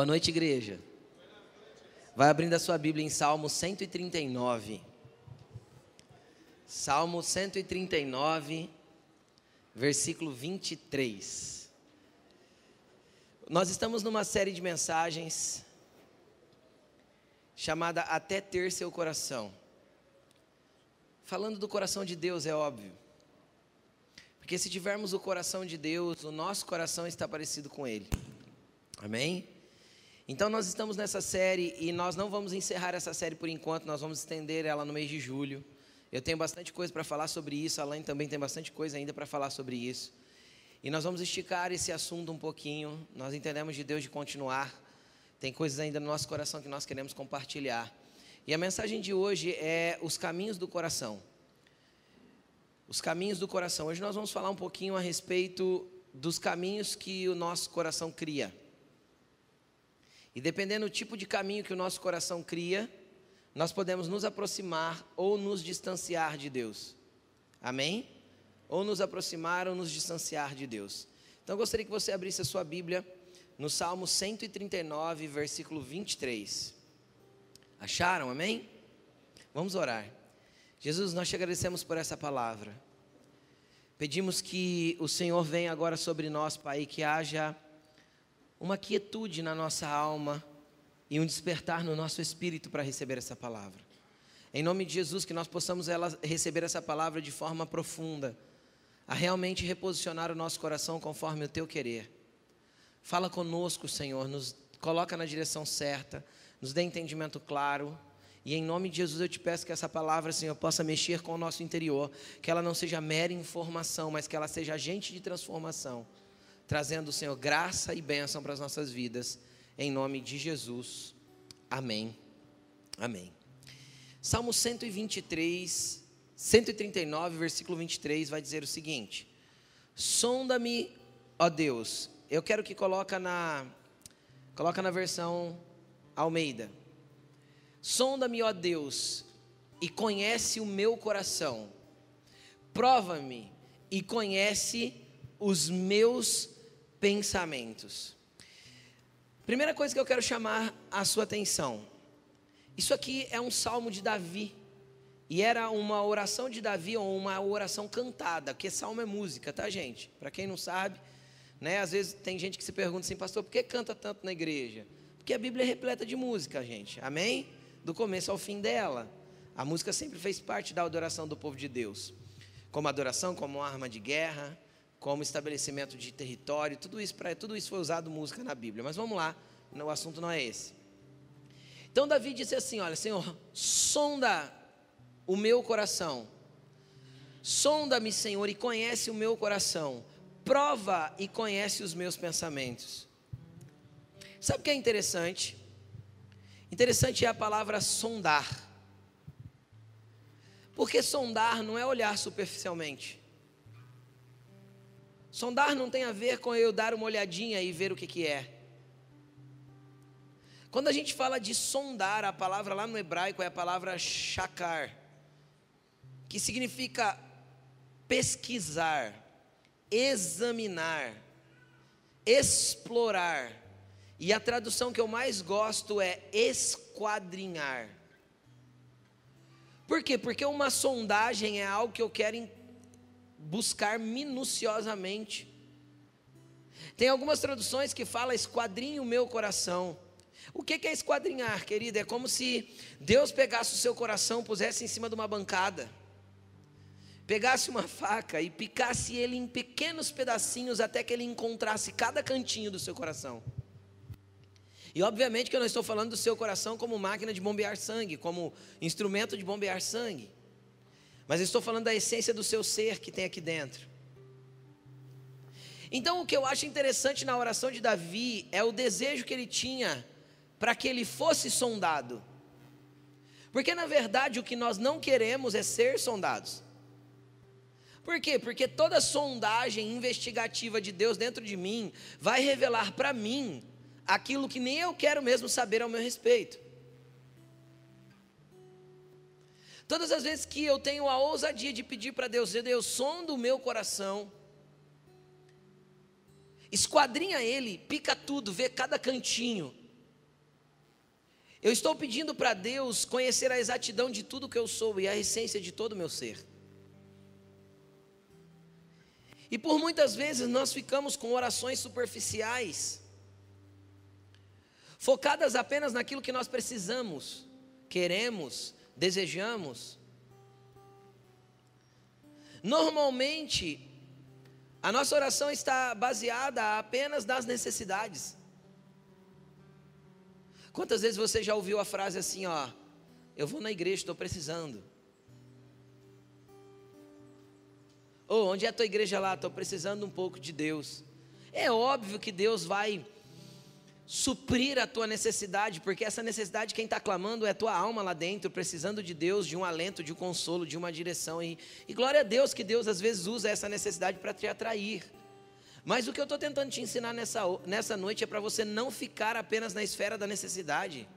Boa noite, igreja. Vai abrindo a sua Bíblia em Salmo 139. Salmo 139, versículo 23. Nós estamos numa série de mensagens chamada Até Ter Seu Coração. Falando do coração de Deus, é óbvio. Porque se tivermos o coração de Deus, o nosso coração está parecido com Ele. Amém? Então nós estamos nessa série e nós não vamos encerrar essa série por enquanto, nós vamos estender ela no mês de julho. Eu tenho bastante coisa para falar sobre isso, a também tem bastante coisa ainda para falar sobre isso. E nós vamos esticar esse assunto um pouquinho. Nós entendemos de Deus de continuar. Tem coisas ainda no nosso coração que nós queremos compartilhar. E a mensagem de hoje é os caminhos do coração. Os caminhos do coração. Hoje nós vamos falar um pouquinho a respeito dos caminhos que o nosso coração cria. E dependendo do tipo de caminho que o nosso coração cria, nós podemos nos aproximar ou nos distanciar de Deus. Amém? Ou nos aproximar ou nos distanciar de Deus. Então eu gostaria que você abrisse a sua Bíblia no Salmo 139, versículo 23. Acharam? Amém? Vamos orar. Jesus, nós te agradecemos por essa palavra. Pedimos que o Senhor venha agora sobre nós, Pai, que haja uma quietude na nossa alma e um despertar no nosso espírito para receber essa palavra. Em nome de Jesus, que nós possamos ela, receber essa palavra de forma profunda, a realmente reposicionar o nosso coração conforme o teu querer. Fala conosco, Senhor, nos coloca na direção certa, nos dê entendimento claro. E em nome de Jesus eu te peço que essa palavra, Senhor, possa mexer com o nosso interior, que ela não seja mera informação, mas que ela seja agente de transformação trazendo, Senhor, graça e bênção para as nossas vidas, em nome de Jesus. Amém. Amém. Salmo 123, 139, versículo 23 vai dizer o seguinte: Sonda-me, ó Deus. Eu quero que coloca na coloca na versão Almeida. Sonda-me, ó Deus, e conhece o meu coração. Prova-me e conhece os meus pensamentos. Primeira coisa que eu quero chamar a sua atenção. Isso aqui é um salmo de Davi. E era uma oração de Davi ou uma oração cantada, porque salmo é música, tá, gente? Para quem não sabe, né? Às vezes tem gente que se pergunta assim, pastor, por que canta tanto na igreja? Porque a Bíblia é repleta de música, gente. Amém? Do começo ao fim dela. A música sempre fez parte da adoração do povo de Deus. Como adoração, como arma de guerra, como estabelecimento de território, tudo isso, pra, tudo isso foi usado música na Bíblia. Mas vamos lá, o assunto não é esse. Então Davi disse assim: Olha, Senhor, sonda o meu coração, sonda-me, Senhor, e conhece o meu coração, prova e conhece os meus pensamentos. Sabe o que é interessante? Interessante é a palavra sondar. Porque sondar não é olhar superficialmente. Sondar não tem a ver com eu dar uma olhadinha e ver o que, que é. Quando a gente fala de sondar, a palavra lá no hebraico é a palavra shakar, que significa pesquisar, examinar, explorar. E a tradução que eu mais gosto é esquadrinhar. Por quê? Porque uma sondagem é algo que eu quero buscar minuciosamente. Tem algumas traduções que fala esquadrinhe o meu coração. O que é esquadrinhar, querida? É como se Deus pegasse o seu coração, pusesse em cima de uma bancada, pegasse uma faca e picasse ele em pequenos pedacinhos até que ele encontrasse cada cantinho do seu coração. E obviamente que eu não estou falando do seu coração como máquina de bombear sangue, como instrumento de bombear sangue. Mas estou falando da essência do seu ser que tem aqui dentro. Então, o que eu acho interessante na oração de Davi é o desejo que ele tinha para que ele fosse sondado. Porque na verdade o que nós não queremos é ser sondados. Por quê? Porque toda sondagem investigativa de Deus dentro de mim vai revelar para mim aquilo que nem eu quero mesmo saber ao meu respeito. Todas as vezes que eu tenho a ousadia de pedir para Deus, Deus, sonda o meu coração, esquadrinha ele, pica tudo, vê cada cantinho, Eu estou pedindo para Deus conhecer a exatidão de tudo que eu sou e a essência de todo o meu ser. E por muitas vezes nós ficamos com orações superficiais, focadas apenas naquilo que nós precisamos, queremos, desejamos. Normalmente, a nossa oração está baseada apenas nas necessidades. Quantas vezes você já ouviu a frase assim, ó, eu vou na igreja, estou precisando. Ou oh, onde é a tua igreja lá? Estou precisando um pouco de Deus. É óbvio que Deus vai suprir a tua necessidade, porque essa necessidade quem está clamando é a tua alma lá dentro, precisando de Deus, de um alento, de um consolo, de uma direção. E, e glória a Deus que Deus às vezes usa essa necessidade para te atrair. Mas o que eu estou tentando te ensinar nessa, nessa noite é para você não ficar apenas na esfera da necessidade.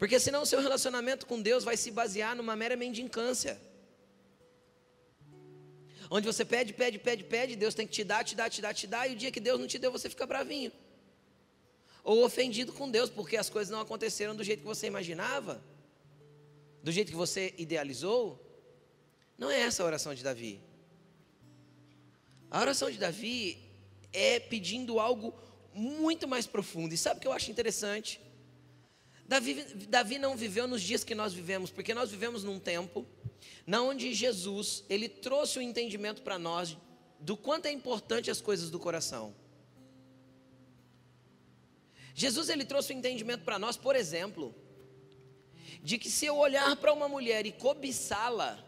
Porque senão o seu relacionamento com Deus vai se basear numa mera mendicância. Onde você pede, pede, pede, pede, Deus tem que te dar, te dar, te dar, te dar, e o dia que Deus não te deu, você fica bravinho. Ou ofendido com Deus, porque as coisas não aconteceram do jeito que você imaginava, do jeito que você idealizou. Não é essa a oração de Davi. A oração de Davi é pedindo algo muito mais profundo. E sabe o que eu acho interessante? Davi, Davi não viveu nos dias que nós vivemos, porque nós vivemos num tempo na onde Jesus, ele trouxe o um entendimento para nós do quanto é importante as coisas do coração. Jesus ele trouxe o um entendimento para nós, por exemplo, de que se eu olhar para uma mulher e cobiçá-la,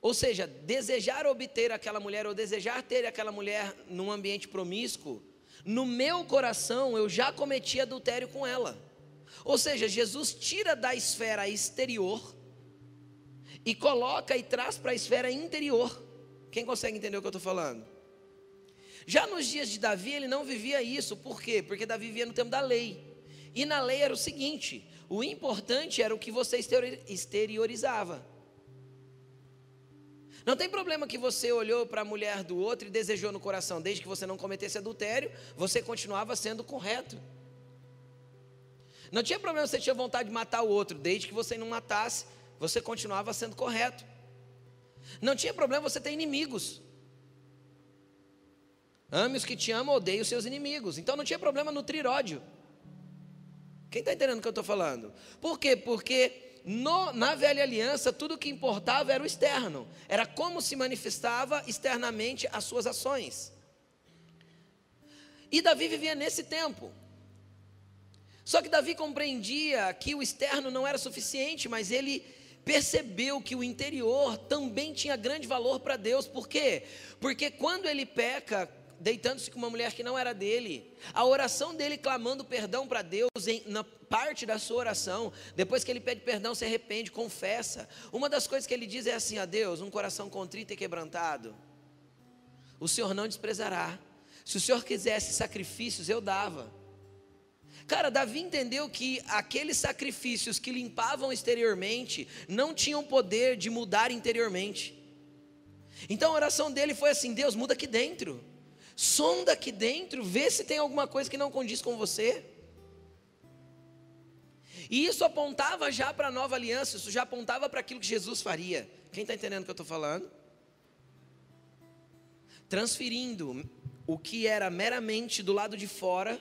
ou seja, desejar obter aquela mulher ou desejar ter aquela mulher num ambiente promíscuo, no meu coração eu já cometi adultério com ela. Ou seja, Jesus tira da esfera exterior e coloca e traz para a esfera interior. Quem consegue entender o que eu estou falando? Já nos dias de Davi, ele não vivia isso, por quê? Porque Davi vivia no tempo da lei. E na lei era o seguinte: o importante era o que você exteriorizava. Não tem problema que você olhou para a mulher do outro e desejou no coração, desde que você não cometesse adultério, você continuava sendo correto. Não tinha problema você tinha vontade de matar o outro, desde que você não matasse, você continuava sendo correto. Não tinha problema você ter inimigos. Ame os que te amam, odeie os seus inimigos. Então não tinha problema nutrir ódio. Quem está entendendo o que eu estou falando? Por quê? Porque no, na velha aliança, tudo que importava era o externo, era como se manifestava externamente as suas ações. E Davi vivia nesse tempo. Só que Davi compreendia que o externo não era suficiente, mas ele percebeu que o interior também tinha grande valor para Deus. Por quê? Porque quando ele peca, deitando-se com uma mulher que não era dele, a oração dele clamando perdão para Deus em, na parte da sua oração, depois que ele pede perdão, se arrepende, confessa. Uma das coisas que ele diz é assim a Deus: um coração contrito e quebrantado, o Senhor não desprezará. Se o Senhor quisesse sacrifícios, eu dava. Cara, Davi entendeu que aqueles sacrifícios que limpavam exteriormente não tinham poder de mudar interiormente. Então a oração dele foi assim: Deus, muda aqui dentro. Sonda aqui dentro, vê se tem alguma coisa que não condiz com você. E isso apontava já para a nova aliança, isso já apontava para aquilo que Jesus faria. Quem está entendendo o que eu estou falando? Transferindo o que era meramente do lado de fora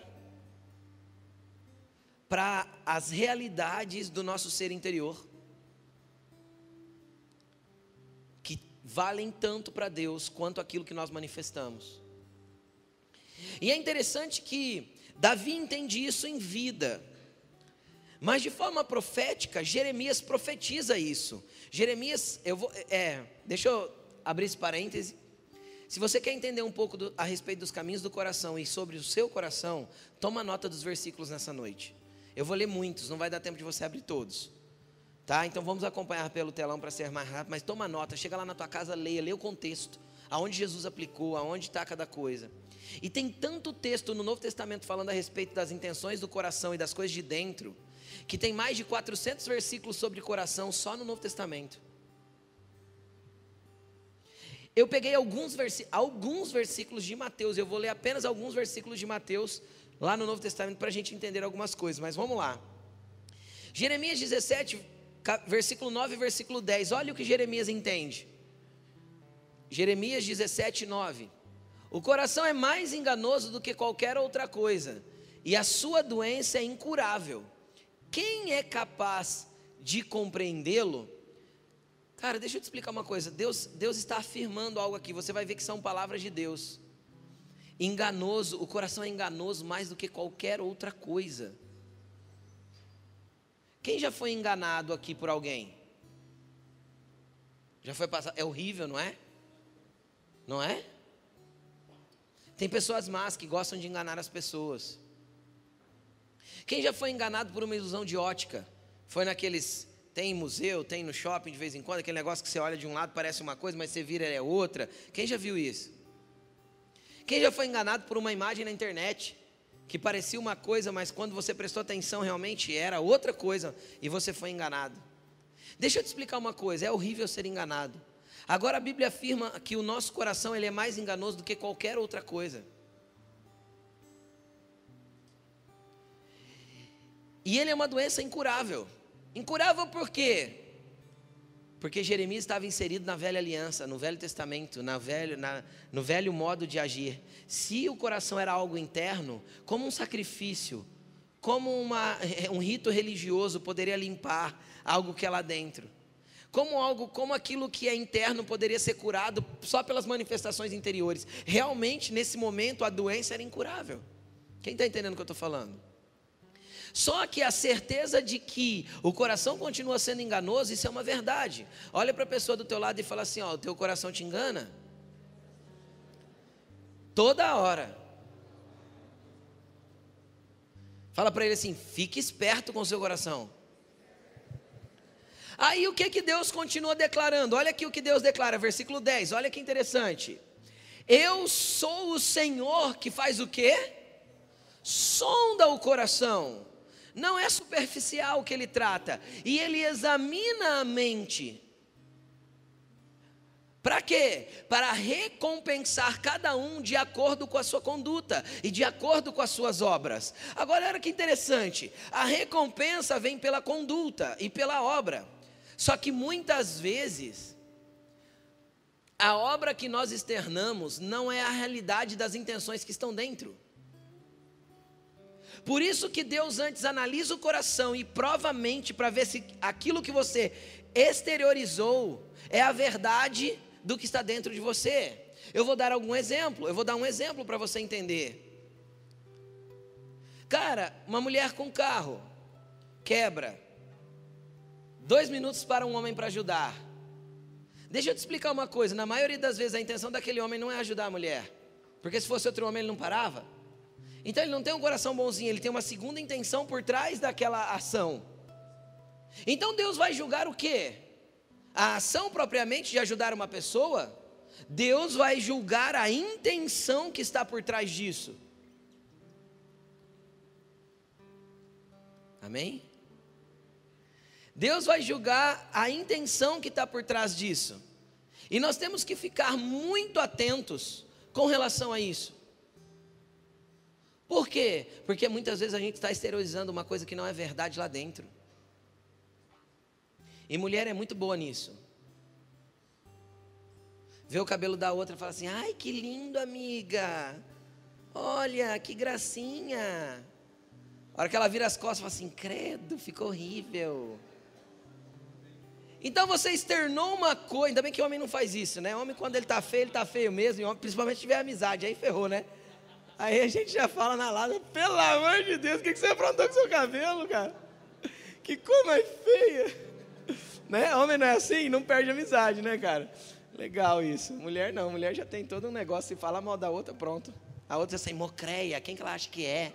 para as realidades do nosso ser interior, que valem tanto para Deus quanto aquilo que nós manifestamos. E é interessante que Davi entende isso em vida. Mas de forma profética, Jeremias profetiza isso. Jeremias, eu vou, é, deixa eu abrir esse parêntese. Se você quer entender um pouco do, a respeito dos caminhos do coração e sobre o seu coração, toma nota dos versículos nessa noite. Eu vou ler muitos, não vai dar tempo de você abrir todos. Tá? Então vamos acompanhar pelo telão para ser mais rápido, mas toma nota, chega lá na tua casa, leia, leia o contexto, aonde Jesus aplicou, aonde está cada coisa. E tem tanto texto no Novo Testamento falando a respeito das intenções do coração e das coisas de dentro, que tem mais de 400 versículos sobre coração só no Novo Testamento. Eu peguei alguns, alguns versículos de Mateus, eu vou ler apenas alguns versículos de Mateus lá no Novo Testamento para a gente entender algumas coisas, mas vamos lá. Jeremias 17, versículo 9 e versículo 10. Olha o que Jeremias entende. Jeremias 17, 9. O coração é mais enganoso do que qualquer outra coisa, e a sua doença é incurável. Quem é capaz de compreendê-lo? Cara, deixa eu te explicar uma coisa. Deus, Deus está afirmando algo aqui. Você vai ver que são palavras de Deus. Enganoso, o coração é enganoso mais do que qualquer outra coisa. Quem já foi enganado aqui por alguém? Já foi passado? É horrível, não é? Não é? Tem pessoas más que gostam de enganar as pessoas. Quem já foi enganado por uma ilusão de ótica? Foi naqueles. Tem museu, tem no shopping de vez em quando, aquele negócio que você olha de um lado parece uma coisa, mas você vira é outra. Quem já viu isso? Quem já foi enganado por uma imagem na internet? que parecia uma coisa, mas quando você prestou atenção realmente era outra coisa e você foi enganado. Deixa eu te explicar uma coisa, é horrível ser enganado. Agora a Bíblia afirma que o nosso coração ele é mais enganoso do que qualquer outra coisa. E ele é uma doença incurável. Incurável por quê? Porque Jeremias estava inserido na velha aliança, no velho testamento, na velho, na, no velho modo de agir. Se o coração era algo interno, como um sacrifício, como uma, um rito religioso poderia limpar algo que é lá dentro. Como algo, como aquilo que é interno poderia ser curado só pelas manifestações interiores. Realmente, nesse momento, a doença era incurável. Quem está entendendo o que eu estou falando? Só que a certeza de que o coração continua sendo enganoso, isso é uma verdade. Olha para a pessoa do teu lado e fala assim: ó, o teu coração te engana? Toda hora. Fala para ele assim: fique esperto com o seu coração. Aí o que que Deus continua declarando? Olha aqui o que Deus declara, versículo 10. Olha que interessante. Eu sou o Senhor que faz o quê? Sonda o coração não é superficial que ele trata, e ele examina a mente. Para quê? Para recompensar cada um de acordo com a sua conduta e de acordo com as suas obras. Agora, olha que interessante: a recompensa vem pela conduta e pela obra. Só que muitas vezes, a obra que nós externamos não é a realidade das intenções que estão dentro. Por isso que Deus antes analisa o coração e prova a mente para ver se aquilo que você exteriorizou é a verdade do que está dentro de você. Eu vou dar algum exemplo, eu vou dar um exemplo para você entender. Cara, uma mulher com carro quebra. Dois minutos para um homem para ajudar. Deixa eu te explicar uma coisa: na maioria das vezes a intenção daquele homem não é ajudar a mulher, porque se fosse outro homem ele não parava. Então ele não tem um coração bonzinho, ele tem uma segunda intenção por trás daquela ação. Então Deus vai julgar o quê? A ação propriamente de ajudar uma pessoa? Deus vai julgar a intenção que está por trás disso. Amém? Deus vai julgar a intenção que está por trás disso. E nós temos que ficar muito atentos com relação a isso. Por quê? Porque muitas vezes a gente está exteriorizando uma coisa que não é verdade lá dentro. E mulher é muito boa nisso. Vê o cabelo da outra e fala assim: ai, que lindo, amiga. Olha, que gracinha. A hora que ela vira as costas, fala assim: credo, ficou horrível. Então você externou uma coisa, ainda bem que homem não faz isso, né? Homem, quando ele está feio, ele está feio mesmo, principalmente se tiver amizade, aí ferrou, né? Aí a gente já fala na lata, pelo amor de Deus, o que, que você aprontou com seu cabelo, cara? Que cor mais feia. Né? Homem não é assim, não perde amizade, né, cara? Legal isso. Mulher não, mulher já tem todo um negócio, se fala mal da outra, pronto. A outra é assim, mocreia, quem que ela acha que é?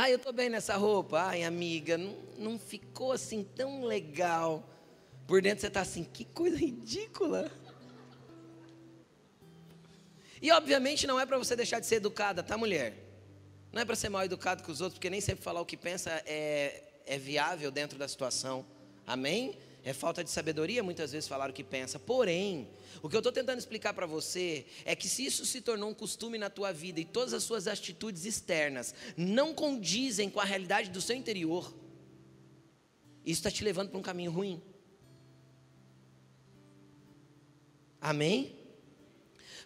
Ah, eu estou bem nessa roupa. Ai, amiga, não, não ficou assim tão legal. Por dentro você está assim, que coisa ridícula. E obviamente não é para você deixar de ser educada, tá, mulher? Não é para ser mal educado com os outros, porque nem sempre falar o que pensa é, é viável dentro da situação. Amém? É falta de sabedoria, muitas vezes falar o que pensa. Porém, o que eu estou tentando explicar para você é que se isso se tornou um costume na tua vida e todas as suas atitudes externas não condizem com a realidade do seu interior, isso está te levando para um caminho ruim. Amém?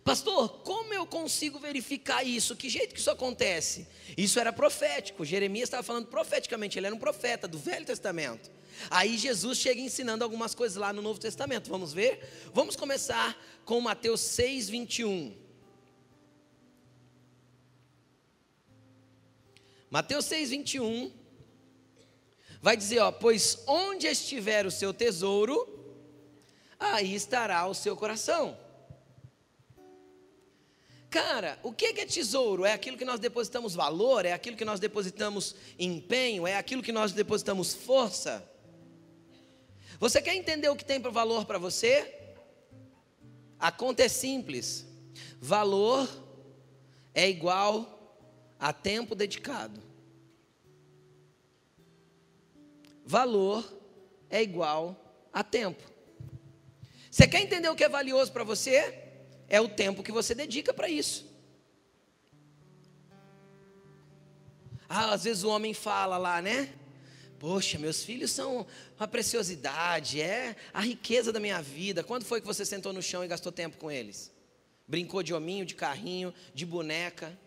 Pastor, como eu consigo verificar isso? Que jeito que isso acontece? Isso era profético. Jeremias estava falando profeticamente, ele era um profeta do Velho Testamento. Aí Jesus chega ensinando algumas coisas lá no Novo Testamento. Vamos ver? Vamos começar com Mateus 6, 21. Mateus 6, 21 vai dizer: ó, pois onde estiver o seu tesouro, aí estará o seu coração. Cara, o que é tesouro? É aquilo que nós depositamos valor? É aquilo que nós depositamos empenho? É aquilo que nós depositamos força? Você quer entender o que tem valor para você? A conta é simples. Valor é igual a tempo dedicado. Valor é igual a tempo. Você quer entender o que é valioso para você? É o tempo que você dedica para isso. Ah, às vezes o homem fala lá, né? Poxa, meus filhos são uma preciosidade, é a riqueza da minha vida. Quando foi que você sentou no chão e gastou tempo com eles? Brincou de hominho, de carrinho, de boneca?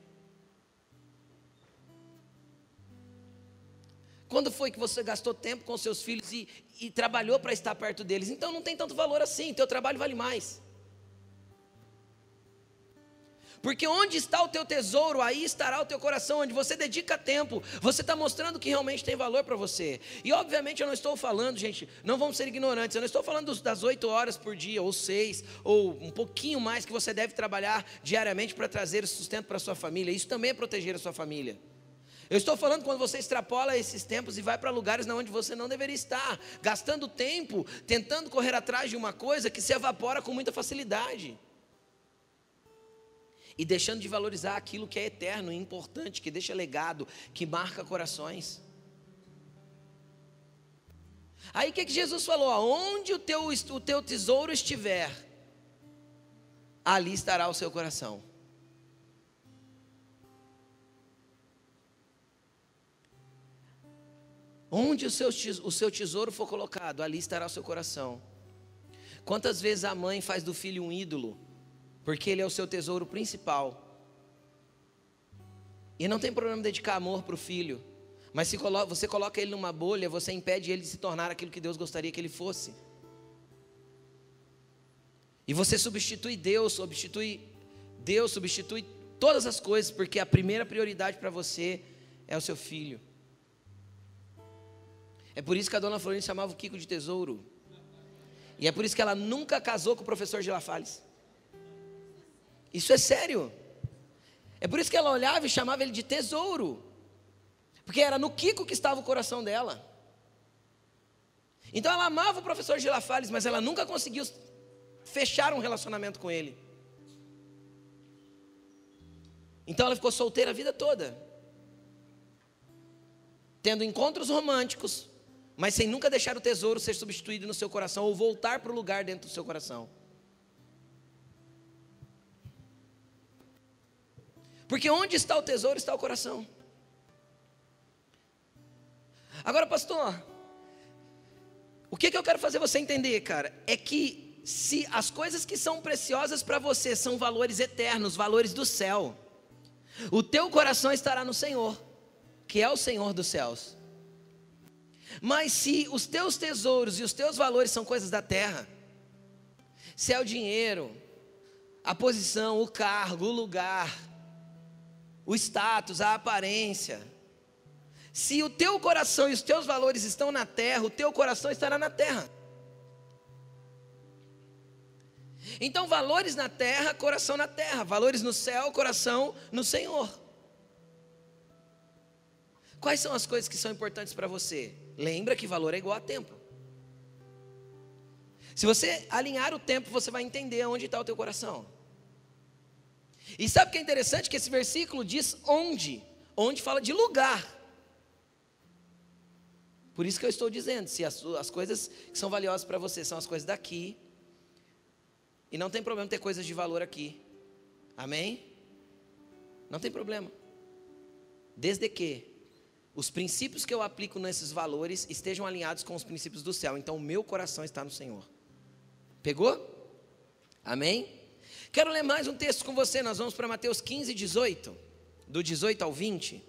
Quando foi que você gastou tempo com seus filhos e, e trabalhou para estar perto deles? Então não tem tanto valor assim, teu trabalho vale mais. Porque onde está o teu tesouro, aí estará o teu coração, onde você dedica tempo, você está mostrando que realmente tem valor para você. E obviamente eu não estou falando, gente, não vamos ser ignorantes, eu não estou falando das oito horas por dia, ou seis, ou um pouquinho mais que você deve trabalhar diariamente para trazer sustento para sua família. Isso também é proteger a sua família. Eu estou falando quando você extrapola esses tempos e vai para lugares onde você não deveria estar, gastando tempo tentando correr atrás de uma coisa que se evapora com muita facilidade e deixando de valorizar aquilo que é eterno e importante, que deixa legado, que marca corações. Aí o que, que Jesus falou? Onde o teu, o teu tesouro estiver, ali estará o seu coração. Onde o seu, o seu tesouro for colocado, ali estará o seu coração. Quantas vezes a mãe faz do filho um ídolo? Porque ele é o seu tesouro principal. E não tem problema dedicar amor para o filho, mas se você coloca ele numa bolha, você impede ele de se tornar aquilo que Deus gostaria que ele fosse. E você substitui Deus, substitui Deus, substitui todas as coisas, porque a primeira prioridade para você é o seu filho. É por isso que a dona Florinda chamava o Kiko de tesouro. E é por isso que ela nunca casou com o professor Girafales. Isso é sério. É por isso que ela olhava e chamava ele de tesouro. Porque era no Kiko que estava o coração dela. Então ela amava o professor Girafales, mas ela nunca conseguiu fechar um relacionamento com ele. Então ela ficou solteira a vida toda. Tendo encontros românticos, mas sem nunca deixar o tesouro ser substituído no seu coração ou voltar para o lugar dentro do seu coração. Porque onde está o tesouro está o coração. Agora, pastor, o que, que eu quero fazer você entender, cara, é que se as coisas que são preciosas para você são valores eternos, valores do céu, o teu coração estará no Senhor, que é o Senhor dos céus. Mas se os teus tesouros e os teus valores são coisas da terra, se é o dinheiro, a posição, o cargo, o lugar, o status, a aparência. Se o teu coração e os teus valores estão na terra, o teu coração estará na terra. Então, valores na terra, coração na terra. Valores no céu, coração no Senhor. Quais são as coisas que são importantes para você? Lembra que valor é igual a tempo. Se você alinhar o tempo, você vai entender onde está o teu coração. E sabe o que é interessante? Que esse versículo diz onde. Onde fala de lugar. Por isso que eu estou dizendo, se as, as coisas que são valiosas para você são as coisas daqui, e não tem problema ter coisas de valor aqui. Amém? Não tem problema. Desde que os princípios que eu aplico nesses valores estejam alinhados com os princípios do céu. Então o meu coração está no Senhor. Pegou? Amém? Quero ler mais um texto com você. Nós vamos para Mateus 15, 18. Do 18 ao 20.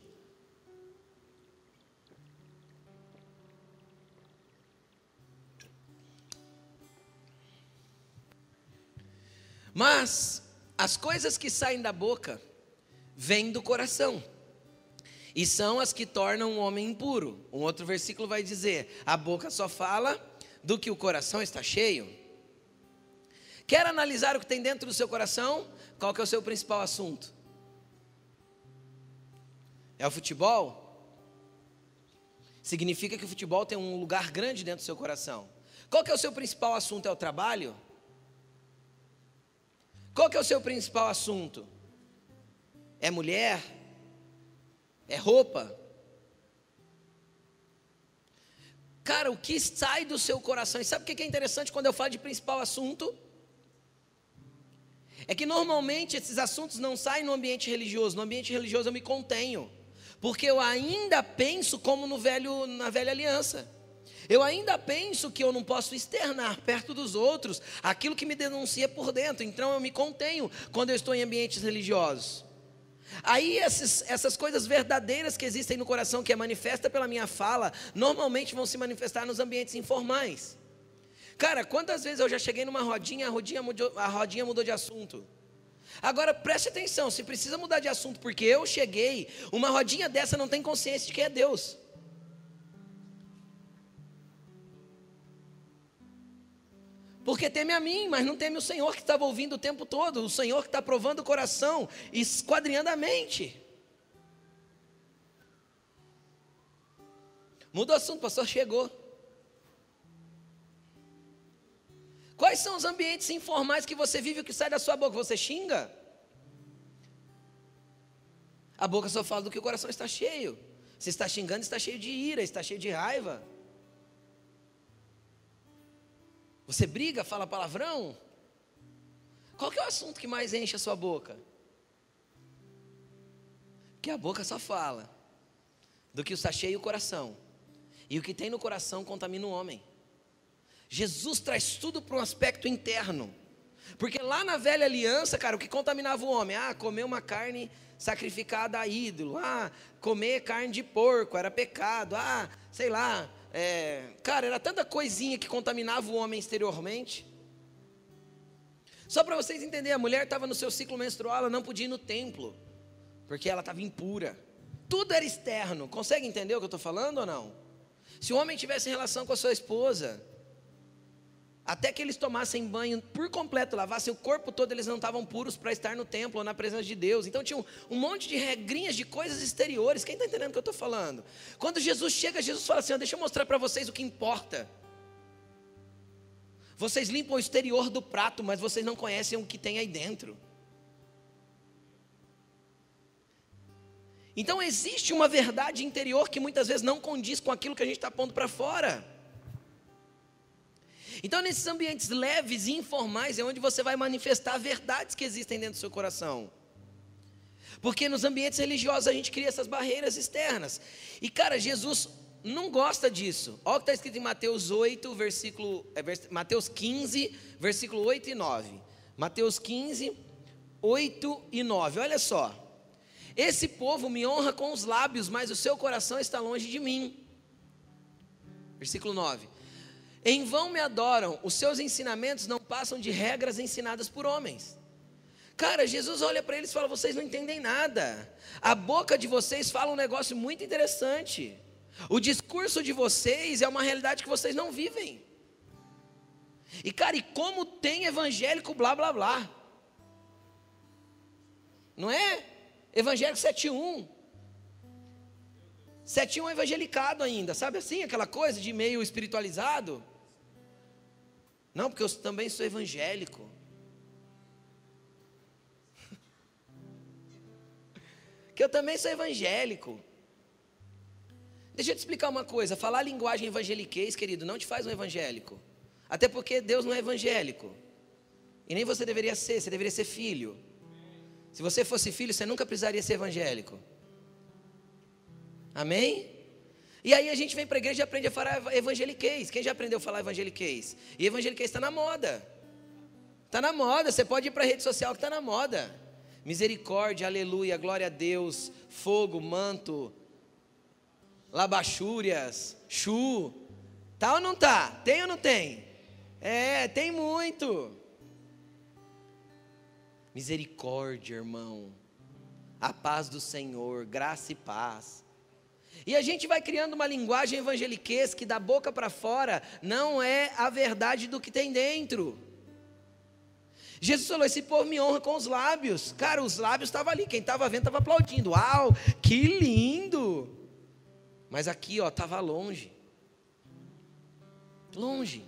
Mas as coisas que saem da boca vêm do coração, e são as que tornam o homem impuro. Um outro versículo vai dizer: a boca só fala do que o coração está cheio. Quer analisar o que tem dentro do seu coração? Qual que é o seu principal assunto? É o futebol? Significa que o futebol tem um lugar grande dentro do seu coração. Qual que é o seu principal assunto? É o trabalho? Qual que é o seu principal assunto? É mulher? É roupa? Cara, o que sai do seu coração? E sabe o que é interessante quando eu falo de principal assunto? É que normalmente esses assuntos não saem no ambiente religioso. No ambiente religioso eu me contenho, porque eu ainda penso como no velho, na velha aliança. Eu ainda penso que eu não posso externar perto dos outros aquilo que me denuncia por dentro, então eu me contenho quando eu estou em ambientes religiosos. Aí esses, essas coisas verdadeiras que existem no coração, que é manifesta pela minha fala, normalmente vão se manifestar nos ambientes informais. Cara, quantas vezes eu já cheguei numa rodinha, a rodinha mudou, a rodinha mudou de assunto. Agora preste atenção, se precisa mudar de assunto porque eu cheguei, uma rodinha dessa não tem consciência de quem é Deus. Porque teme a mim, mas não teme o Senhor que estava ouvindo o tempo todo, o Senhor que está provando o coração esquadrinhando a mente. Muda o assunto, pastor, chegou. Quais são os ambientes informais que você vive, o que sai da sua boca? Você xinga? A boca só fala do que o coração está cheio. Se está xingando, está cheio de ira, está cheio de raiva. Você briga, fala palavrão? Qual é o assunto que mais enche a sua boca? Que a boca só fala do que está cheio o coração. E o que tem no coração contamina o homem. Jesus traz tudo para um aspecto interno. Porque lá na velha aliança, cara, o que contaminava o homem? Ah, comer uma carne sacrificada a ídolo. Ah, comer carne de porco era pecado. Ah, sei lá, é, cara, era tanta coisinha que contaminava o homem exteriormente. Só para vocês entenderem, a mulher estava no seu ciclo menstrual, ela não podia ir no templo, porque ela estava impura. Tudo era externo. Consegue entender o que eu estou falando ou não? Se o homem tivesse relação com a sua esposa, até que eles tomassem banho por completo, lavassem o corpo todo, eles não estavam puros para estar no templo ou na presença de Deus. Então tinha um, um monte de regrinhas de coisas exteriores. Quem está entendendo o que eu estou falando? Quando Jesus chega, Jesus fala assim: deixa eu mostrar para vocês o que importa. Vocês limpam o exterior do prato, mas vocês não conhecem o que tem aí dentro. Então existe uma verdade interior que muitas vezes não condiz com aquilo que a gente está pondo para fora. Então, nesses ambientes leves e informais é onde você vai manifestar verdades que existem dentro do seu coração. Porque nos ambientes religiosos a gente cria essas barreiras externas. E, cara, Jesus não gosta disso. Olha o que está escrito em Mateus 8, versículo. É, vers, Mateus 15, versículo 8 e 9. Mateus 15, 8 e 9. Olha só. Esse povo me honra com os lábios, mas o seu coração está longe de mim. Versículo 9. Em vão me adoram, os seus ensinamentos não passam de regras ensinadas por homens. Cara, Jesus olha para eles e fala: vocês não entendem nada. A boca de vocês fala um negócio muito interessante. O discurso de vocês é uma realidade que vocês não vivem. E cara, e como tem evangélico blá blá blá? Não é? Evangélico 71. 71 é evangelicado ainda, sabe assim? Aquela coisa de meio espiritualizado. Não, porque eu também sou evangélico. que eu também sou evangélico. Deixa eu te explicar uma coisa: falar linguagem evangeliquez, querido, não te faz um evangélico. Até porque Deus não é evangélico. E nem você deveria ser, você deveria ser filho. Se você fosse filho, você nunca precisaria ser evangélico. Amém? E aí a gente vem para a igreja e aprende a falar evangeliquez. Quem já aprendeu a falar evangeliquez? E evangeliquez está na moda. Está na moda. Você pode ir para a rede social que está na moda. Misericórdia, aleluia, glória a Deus, fogo, manto, labachúrias, chu. Tá ou não tá? Tem ou não tem? É, tem muito. Misericórdia, irmão. A paz do Senhor, graça e paz. E a gente vai criando uma linguagem evangeliquez que da boca para fora não é a verdade do que tem dentro. Jesus falou: Esse povo me honra com os lábios. Cara, os lábios estavam ali. Quem estava vendo estava aplaudindo. Uau, que lindo! Mas aqui, ó, estava longe. Longe.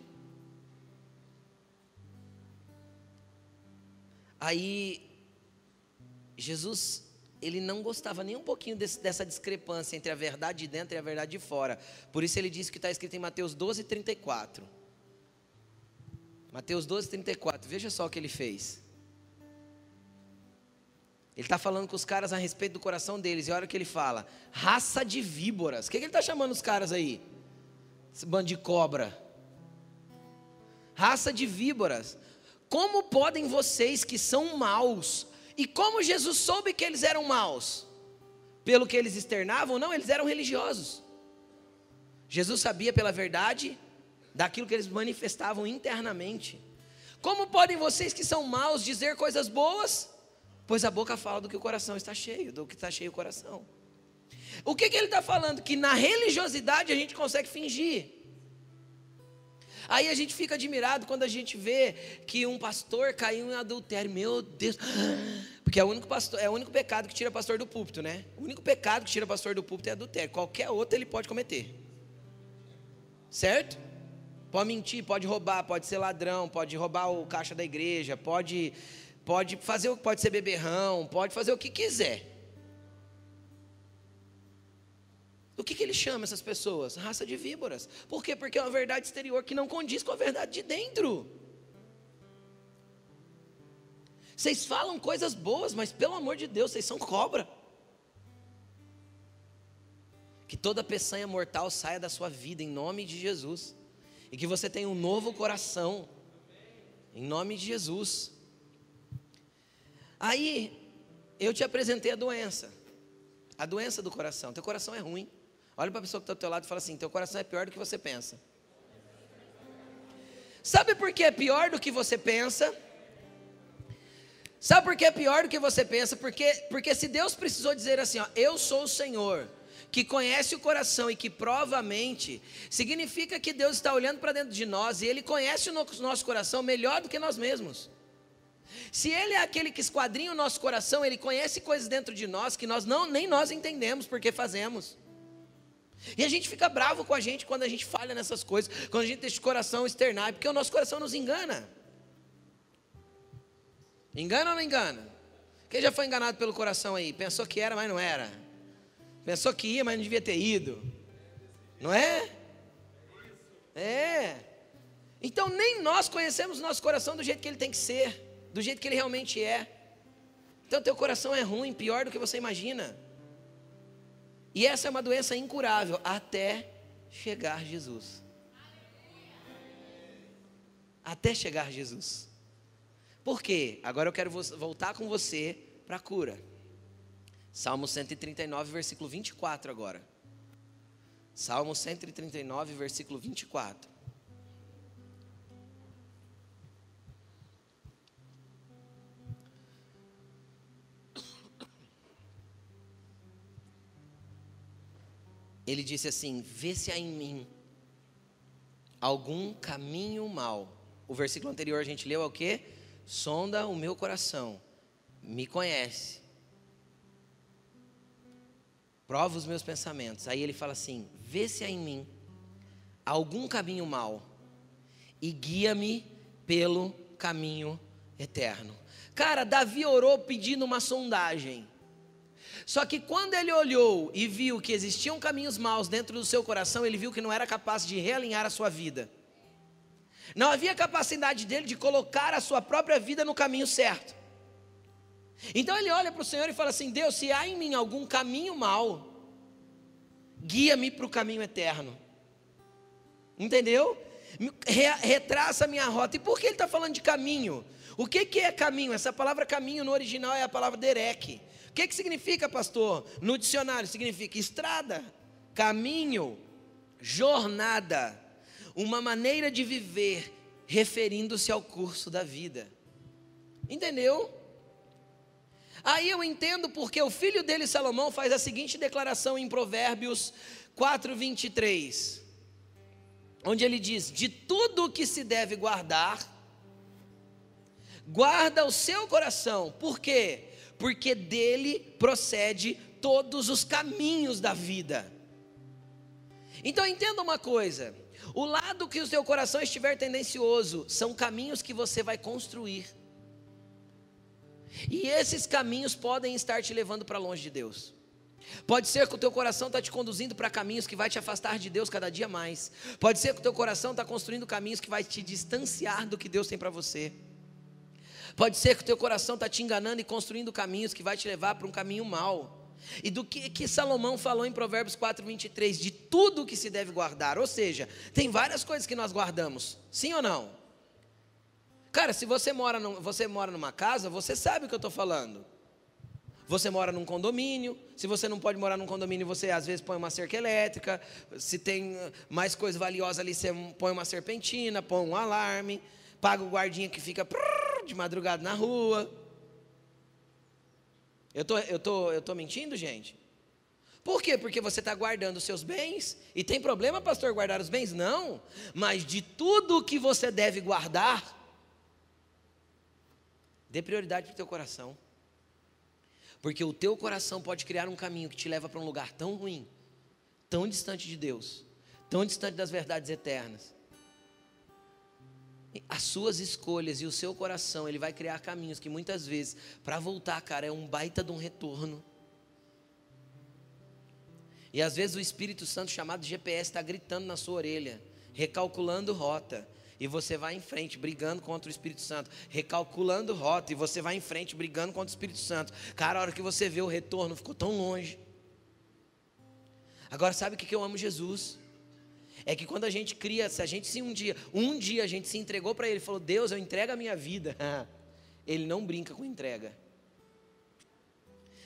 Aí, Jesus, ele não gostava nem um pouquinho desse, dessa discrepância entre a verdade de dentro e a verdade de fora. Por isso ele disse que está escrito em Mateus 12, 34. Mateus 12, 34. Veja só o que ele fez. Ele está falando com os caras a respeito do coração deles. E olha o que ele fala: raça de víboras. O que, que ele está chamando os caras aí? Esse bando de cobra. Raça de víboras. Como podem vocês que são maus? E como Jesus soube que eles eram maus? Pelo que eles externavam? Não, eles eram religiosos. Jesus sabia pela verdade daquilo que eles manifestavam internamente. Como podem vocês que são maus dizer coisas boas? Pois a boca fala do que o coração está cheio, do que está cheio o coração. O que, que ele está falando? Que na religiosidade a gente consegue fingir. Aí a gente fica admirado quando a gente vê que um pastor caiu em adultério. Meu Deus. Porque é o único, pastor, é o único pecado que tira pastor do púlpito, né? O único pecado que tira pastor do púlpito é adultério. Qualquer outro ele pode cometer. Certo? Pode mentir, pode roubar, pode ser ladrão, pode roubar o caixa da igreja, pode pode fazer, pode ser beberrão, pode fazer o que quiser. O que, que ele chama essas pessoas? Raça de víboras. Por quê? Porque é uma verdade exterior que não condiz com a verdade de dentro. Vocês falam coisas boas, mas pelo amor de Deus, vocês são cobra. Que toda peçanha mortal saia da sua vida em nome de Jesus. E que você tenha um novo coração. Em nome de Jesus. Aí, eu te apresentei a doença. A doença do coração. Teu coração é ruim. Olha para a pessoa que está do teu lado e fala assim: teu coração é pior do que você pensa. Sabe por que é pior do que você pensa? Sabe por que é pior do que você pensa? Porque, porque se Deus precisou dizer assim, ó, eu sou o Senhor, que conhece o coração e que prova a mente, significa que Deus está olhando para dentro de nós e Ele conhece o nosso coração melhor do que nós mesmos. Se Ele é aquele que esquadrinha o nosso coração, Ele conhece coisas dentro de nós que nós não nem nós entendemos porque fazemos. E a gente fica bravo com a gente quando a gente falha nessas coisas, quando a gente deixa o coração externar, porque o nosso coração nos engana. Engana ou não engana? Quem já foi enganado pelo coração aí? Pensou que era, mas não era. Pensou que ia, mas não devia ter ido. Não é? É. Então nem nós conhecemos o nosso coração do jeito que ele tem que ser do jeito que ele realmente é. Então teu coração é ruim, pior do que você imagina. E essa é uma doença incurável até chegar Jesus. Até chegar Jesus. Por quê? Agora eu quero voltar com você para a cura. Salmo 139, versículo 24 agora. Salmo 139, versículo 24. Ele disse assim: Vê se há em mim algum caminho mal. O versículo anterior a gente leu é o que? Sonda o meu coração, me conhece, prova os meus pensamentos. Aí ele fala assim: Vê se há em mim algum caminho mal e guia-me pelo caminho eterno. Cara, Davi orou pedindo uma sondagem. Só que quando ele olhou e viu que existiam caminhos maus dentro do seu coração, ele viu que não era capaz de realinhar a sua vida. Não havia capacidade dele de colocar a sua própria vida no caminho certo. Então ele olha para o Senhor e fala assim: Deus, se há em mim algum caminho mau, guia-me para o caminho eterno. Entendeu? Retraça a minha rota. E por que ele está falando de caminho? O que, que é caminho? Essa palavra caminho no original é a palavra derek. Que, que significa, pastor? No dicionário significa estrada, caminho, jornada, uma maneira de viver referindo-se ao curso da vida. Entendeu? Aí eu entendo porque o filho dele, Salomão, faz a seguinte declaração em Provérbios 4, 23, onde ele diz: De tudo o que se deve guardar, guarda o seu coração, por quê? Porque dele procede todos os caminhos da vida. Então entenda uma coisa: o lado que o seu coração estiver tendencioso são caminhos que você vai construir. E esses caminhos podem estar te levando para longe de Deus. Pode ser que o teu coração está te conduzindo para caminhos que vai te afastar de Deus cada dia mais. Pode ser que o teu coração está construindo caminhos que vai te distanciar do que Deus tem para você. Pode ser que o teu coração está te enganando e construindo caminhos que vai te levar para um caminho mau. E do que, que Salomão falou em Provérbios 4, 23, de tudo que se deve guardar. Ou seja, tem várias coisas que nós guardamos, sim ou não? Cara, se você mora, num, você mora numa casa, você sabe o que eu estou falando. Você mora num condomínio, se você não pode morar num condomínio, você às vezes põe uma cerca elétrica, se tem mais coisa valiosa ali, você põe uma serpentina, põe um alarme, paga o guardinha que fica de madrugada na rua. Eu tô, eu tô, eu tô mentindo, gente? Por quê? Porque você está guardando os seus bens. E tem problema, pastor, guardar os bens? Não. Mas de tudo que você deve guardar, Dê prioridade para o teu coração. Porque o teu coração pode criar um caminho que te leva para um lugar tão ruim, tão distante de Deus, tão distante das verdades eternas. As suas escolhas e o seu coração, ele vai criar caminhos que muitas vezes, para voltar, cara, é um baita de um retorno. E às vezes o Espírito Santo, chamado GPS, está gritando na sua orelha, recalculando rota, e você vai em frente brigando contra o Espírito Santo, recalculando rota, e você vai em frente brigando contra o Espírito Santo. Cara, a hora que você vê o retorno, ficou tão longe. Agora, sabe o que eu amo Jesus? É que quando a gente cria, se a gente se um dia, um dia a gente se entregou para Ele, falou: Deus, eu entrego a minha vida. Ele não brinca com entrega.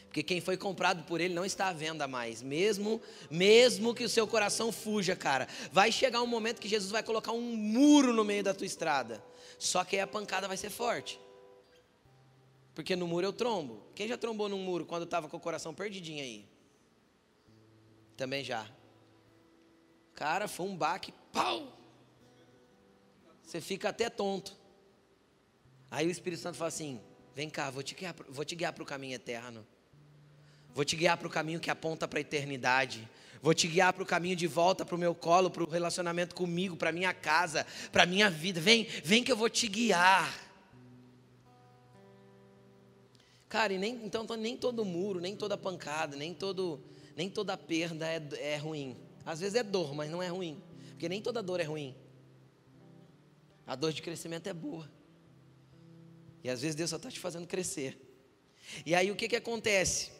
Porque quem foi comprado por ele não está à venda mais, mesmo mesmo que o seu coração fuja, cara. Vai chegar um momento que Jesus vai colocar um muro no meio da tua estrada. Só que aí a pancada vai ser forte. Porque no muro eu trombo. Quem já trombou num muro quando estava com o coração perdidinho aí? Também já. Cara, foi um baque, pau! Você fica até tonto. Aí o Espírito Santo fala assim: vem cá, vou te guiar, vou te guiar para o caminho eterno. Vou te guiar para o caminho que aponta para a eternidade. Vou te guiar para o caminho de volta para o meu colo, para o relacionamento comigo, para minha casa, para minha vida. Vem, vem que eu vou te guiar. Cara, e nem, então nem todo muro, nem toda pancada, nem, todo, nem toda perda é, é ruim. Às vezes é dor, mas não é ruim. Porque nem toda dor é ruim. A dor de crescimento é boa. E às vezes Deus só está te fazendo crescer. E aí o que, que acontece?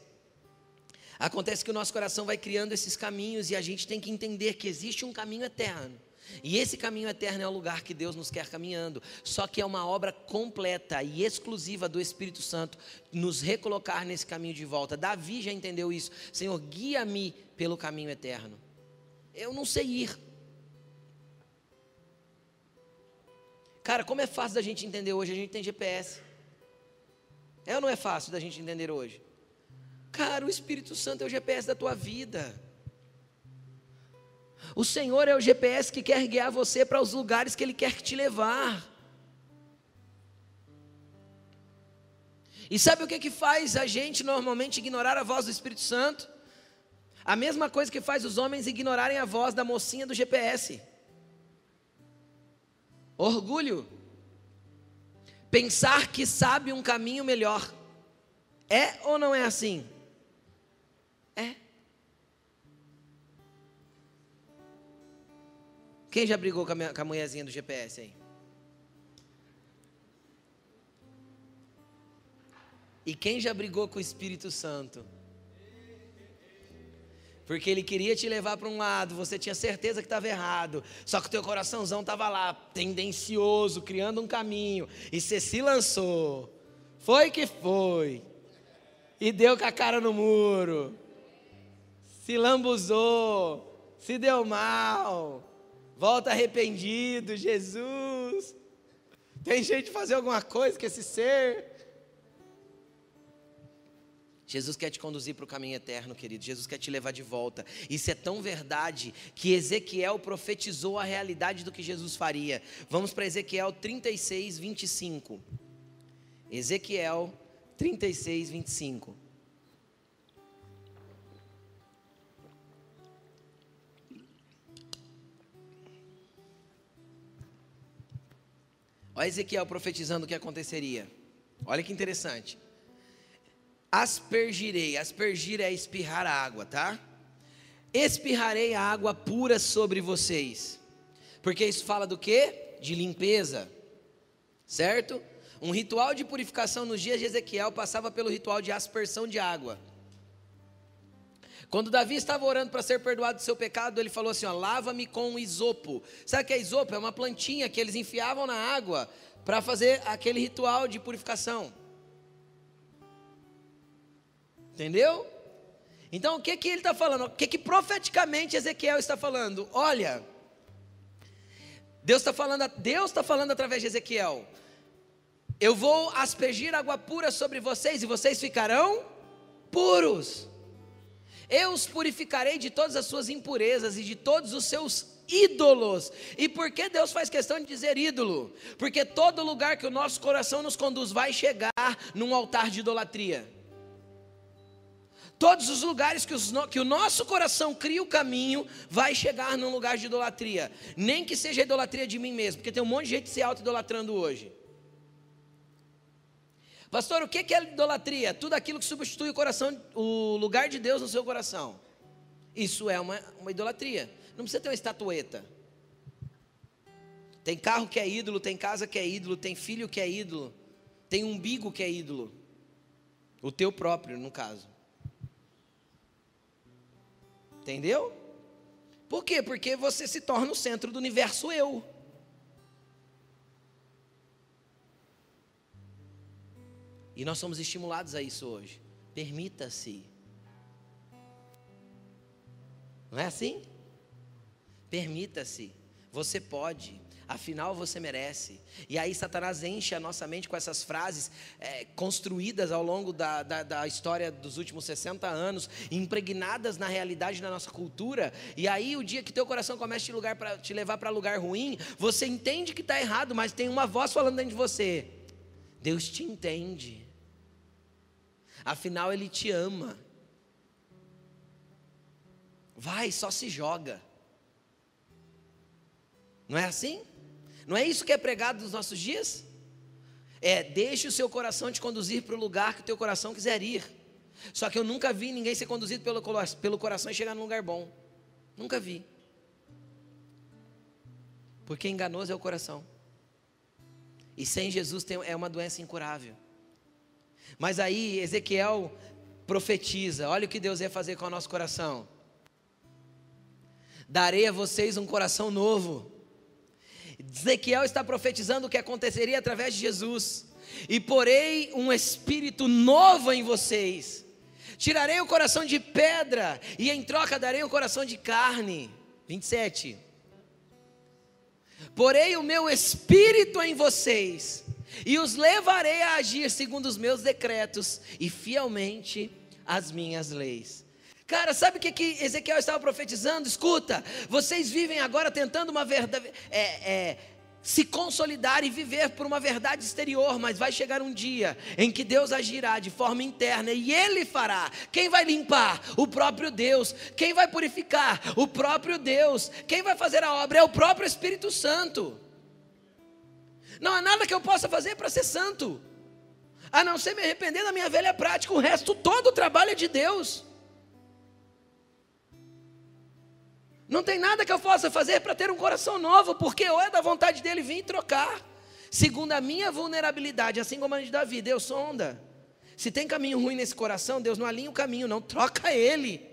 Acontece que o nosso coração vai criando esses caminhos e a gente tem que entender que existe um caminho eterno. E esse caminho eterno é o lugar que Deus nos quer caminhando. Só que é uma obra completa e exclusiva do Espírito Santo nos recolocar nesse caminho de volta. Davi já entendeu isso. Senhor, guia-me pelo caminho eterno. Eu não sei ir. Cara, como é fácil da gente entender hoje? A gente tem GPS. É ou não é fácil da gente entender hoje? Cara, o Espírito Santo é o GPS da tua vida. O Senhor é o GPS que quer guiar você para os lugares que Ele quer te levar. E sabe o que, que faz a gente normalmente ignorar a voz do Espírito Santo? A mesma coisa que faz os homens ignorarem a voz da mocinha do GPS. Orgulho. Pensar que sabe um caminho melhor. É ou não é assim? É. Quem já brigou com a, com a mulherzinha do GPS aí? E quem já brigou com o Espírito Santo? Porque ele queria te levar para um lado, você tinha certeza que estava errado, só que o teu coraçãozão estava lá, tendencioso, criando um caminho, e você se lançou. Foi que foi. E deu com a cara no muro. Se lambuzou, se deu mal. Volta arrependido, Jesus. Tem jeito de fazer alguma coisa com esse ser? Jesus quer te conduzir para o caminho eterno, querido. Jesus quer te levar de volta. Isso é tão verdade que Ezequiel profetizou a realidade do que Jesus faria. Vamos para Ezequiel 36, 25. Ezequiel 36, 25. Olha Ezequiel profetizando o que aconteceria. Olha que interessante aspergirei. Aspergir é espirrar a água, tá? Espirrarei a água pura sobre vocês. Porque isso fala do quê? De limpeza. Certo? Um ritual de purificação nos dias de Ezequiel passava pelo ritual de aspersão de água. Quando Davi estava orando para ser perdoado do seu pecado, ele falou assim: lava-me com isopo. Sabe o que é isopo? É uma plantinha que eles enfiavam na água para fazer aquele ritual de purificação. Entendeu? Então, o que, que ele está falando? O que, que profeticamente Ezequiel está falando? Olha, Deus está falando, Deus está falando através de Ezequiel. Eu vou aspergir água pura sobre vocês e vocês ficarão puros. Eu os purificarei de todas as suas impurezas e de todos os seus ídolos. E por que Deus faz questão de dizer ídolo? Porque todo lugar que o nosso coração nos conduz vai chegar num altar de idolatria. Todos os lugares que, os, que, o nosso coração cria o caminho, vai chegar num lugar de idolatria. Nem que seja idolatria de mim mesmo, porque tem um monte de gente se auto-idolatrando hoje. Pastor, o que é idolatria? Tudo aquilo que substitui o coração, o lugar de Deus no seu coração. Isso é uma, uma idolatria. Não precisa ter uma estatueta. Tem carro que é ídolo, tem casa que é ídolo, tem filho que é ídolo, tem umbigo que é ídolo. O teu próprio, no caso. Entendeu? Por quê? Porque você se torna o centro do universo eu. E nós somos estimulados a isso hoje. Permita-se. Não é assim? Permita-se. Você pode afinal você merece. E aí Satanás enche a nossa mente com essas frases é, construídas ao longo da, da, da, história dos últimos 60 anos, impregnadas na realidade da nossa cultura. E aí o dia que teu coração começa a te, lugar pra, te levar para lugar ruim, você entende que está errado, mas tem uma voz falando dentro de você. Deus te entende. Afinal, Ele te ama. Vai, só se joga. Não é assim? Não é isso que é pregado nos nossos dias? É, deixe o seu coração te conduzir para o lugar que o teu coração quiser ir. Só que eu nunca vi ninguém ser conduzido pelo, pelo coração e chegar num lugar bom. Nunca vi. Porque enganoso é o coração. E sem Jesus tem, é uma doença incurável. Mas aí Ezequiel profetiza: olha o que Deus ia fazer com o nosso coração. Darei a vocês um coração novo Ezequiel está profetizando o que aconteceria através de Jesus. E porei um espírito novo em vocês. Tirarei o coração de pedra e em troca darei um coração de carne. 27. Porei o meu espírito em vocês e os levarei a agir segundo os meus decretos e fielmente as minhas leis. Cara, sabe o que, que Ezequiel estava profetizando? Escuta, vocês vivem agora tentando uma verdade, é, é, se consolidar e viver por uma verdade exterior, mas vai chegar um dia em que Deus agirá de forma interna e Ele fará. Quem vai limpar? O próprio Deus. Quem vai purificar? O próprio Deus. Quem vai fazer a obra? É o próprio Espírito Santo. Não há nada que eu possa fazer para ser santo, a não ser me arrepender da minha velha prática. O resto todo o trabalho é de Deus. Não tem nada que eu possa fazer para ter um coração novo, porque ou é da vontade dele vir trocar, segundo a minha vulnerabilidade, assim como a de Davi, Deus sonda. Se tem caminho ruim nesse coração, Deus não alinha o caminho, não troca ele.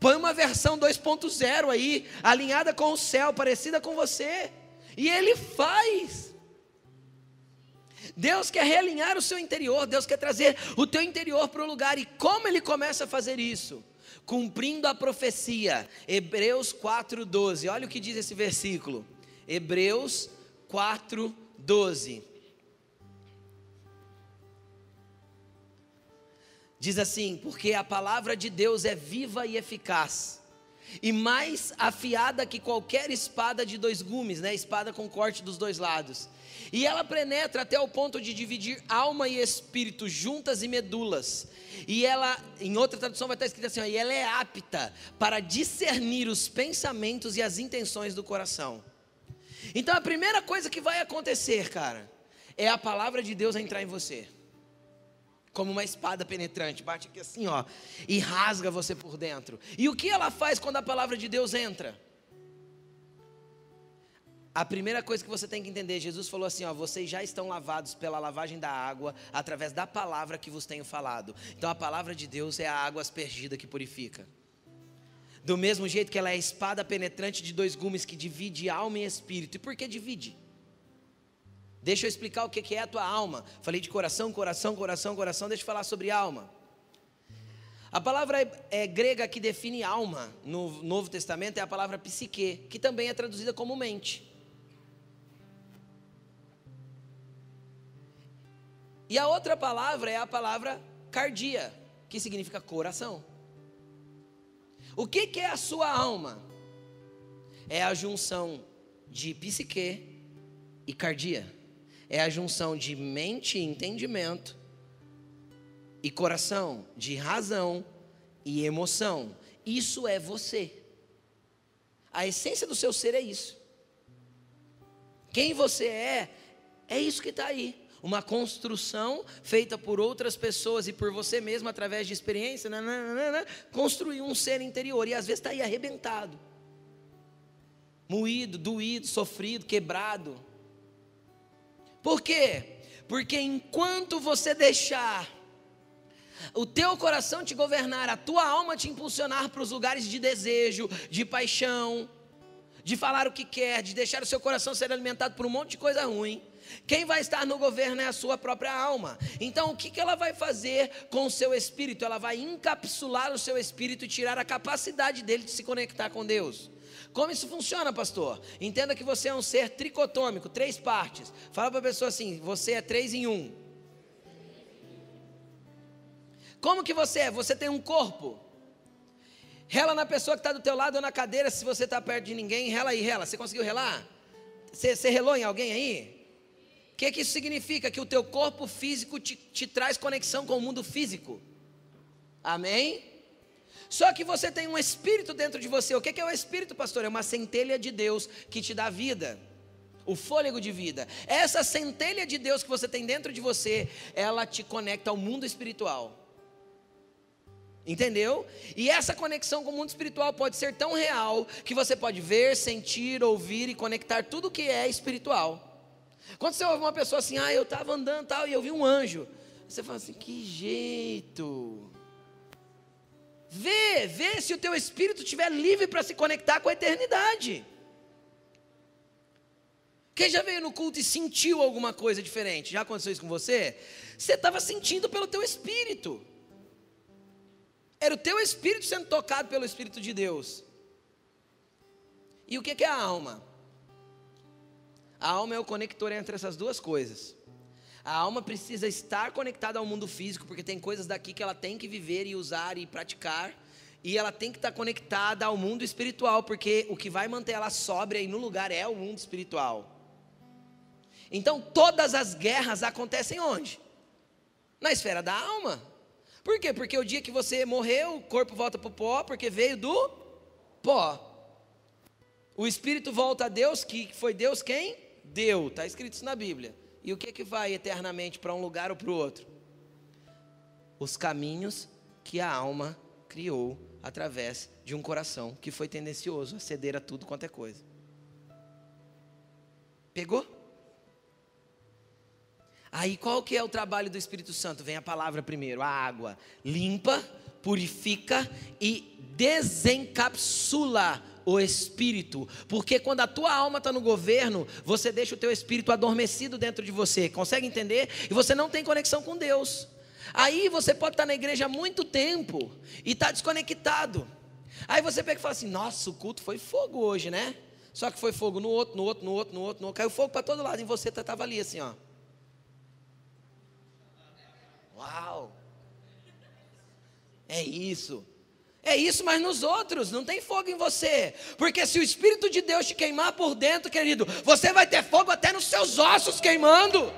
Põe uma versão 2.0 aí, alinhada com o céu, parecida com você. E ele faz. Deus quer realinhar o seu interior, Deus quer trazer o teu interior para o lugar. E como ele começa a fazer isso? Cumprindo a profecia. Hebreus 4:12. Olha o que diz esse versículo. Hebreus 4:12. Diz assim: Porque a palavra de Deus é viva e eficaz, e mais afiada que qualquer espada de dois gumes, né? Espada com corte dos dois lados. E ela penetra até o ponto de dividir alma e espírito, juntas e medulas. E ela, em outra tradução, vai estar escrito assim: ó, e ela é apta para discernir os pensamentos e as intenções do coração. Então a primeira coisa que vai acontecer, cara, é a palavra de Deus entrar em você como uma espada penetrante, bate aqui assim, ó, e rasga você por dentro. E o que ela faz quando a palavra de Deus entra? A primeira coisa que você tem que entender, Jesus falou assim, ó, vocês já estão lavados pela lavagem da água através da palavra que vos tenho falado. Então a palavra de Deus é a água aspergida que purifica. Do mesmo jeito que ela é a espada penetrante de dois gumes que divide alma e espírito. E por que divide? Deixa eu explicar o que é a tua alma. Falei de coração, coração, coração, coração. Deixa eu falar sobre alma. A palavra é, é, grega que define alma no Novo Testamento é a palavra psique, que também é traduzida como mente. E a outra palavra é a palavra cardia, que significa coração. O que, que é a sua alma? É a junção de psique e cardia é a junção de mente e entendimento, e coração, de razão e emoção. Isso é você. A essência do seu ser é isso. Quem você é, é isso que está aí. Uma construção feita por outras pessoas e por você mesmo através de experiência, nananana, construiu um ser interior e às vezes está aí arrebentado, moído, doído, sofrido, quebrado. Por quê? Porque enquanto você deixar o teu coração te governar, a tua alma te impulsionar para os lugares de desejo, de paixão, de falar o que quer, de deixar o seu coração ser alimentado por um monte de coisa ruim. Quem vai estar no governo é a sua própria alma. Então, o que, ela vai fazer com o seu espírito? Ela vai encapsular o seu espírito e tirar a capacidade dele de se conectar com Deus. Como isso funciona, pastor? Entenda que você é um ser tricotômico, três partes. Fala para a pessoa assim: você é três em um. Como que você é? Você tem um corpo. Rela na pessoa que está do teu lado ou na cadeira, se você está perto de ninguém, rela aí, rela. Você conseguiu relar? Você, você relou em alguém aí? Que, que isso significa? Que o teu corpo físico te, te traz conexão com o mundo físico. Amém? Só que você tem um espírito dentro de você. O que é o espírito, pastor? É uma centelha de Deus que te dá vida. O fôlego de vida. Essa centelha de Deus que você tem dentro de você, ela te conecta ao mundo espiritual. Entendeu? E essa conexão com o mundo espiritual pode ser tão real que você pode ver, sentir, ouvir e conectar tudo que é espiritual. Quando você ouve uma pessoa assim, ah, eu estava andando tal e eu vi um anjo, você fala assim, que jeito. Vê, vê se o teu espírito estiver livre para se conectar com a eternidade. Quem já veio no culto e sentiu alguma coisa diferente? Já aconteceu isso com você? Você estava sentindo pelo teu espírito. Era o teu espírito sendo tocado pelo Espírito de Deus. E o que é a alma? A alma é o conector entre essas duas coisas. A alma precisa estar conectada ao mundo físico, porque tem coisas daqui que ela tem que viver e usar e praticar. E ela tem que estar conectada ao mundo espiritual, porque o que vai manter ela sóbria e no lugar é o mundo espiritual. Então todas as guerras acontecem onde? Na esfera da alma. Por quê? Porque o dia que você morreu, o corpo volta para o pó, porque veio do pó. O espírito volta a Deus, que foi Deus quem? Deu, está escrito isso na Bíblia. E o que, que vai eternamente para um lugar ou para o outro? Os caminhos que a alma criou através de um coração que foi tendencioso a ceder a tudo quanto é coisa. Pegou? Aí qual que é o trabalho do Espírito Santo? Vem a palavra primeiro, a água limpa, purifica e desencapsula o espírito, porque quando a tua alma está no governo, você deixa o teu espírito adormecido dentro de você, consegue entender? E você não tem conexão com Deus. Aí você pode estar tá na igreja há muito tempo e está desconectado. Aí você pega e fala assim: Nossa, o culto foi fogo hoje, né? Só que foi fogo no outro, no outro, no outro, no outro, no outro. caiu fogo para todo lado e você estava tá, ali assim, ó. Uau! É isso. É isso, mas nos outros não tem fogo em você. Porque se o Espírito de Deus te queimar por dentro, querido, você vai ter fogo até nos seus ossos queimando.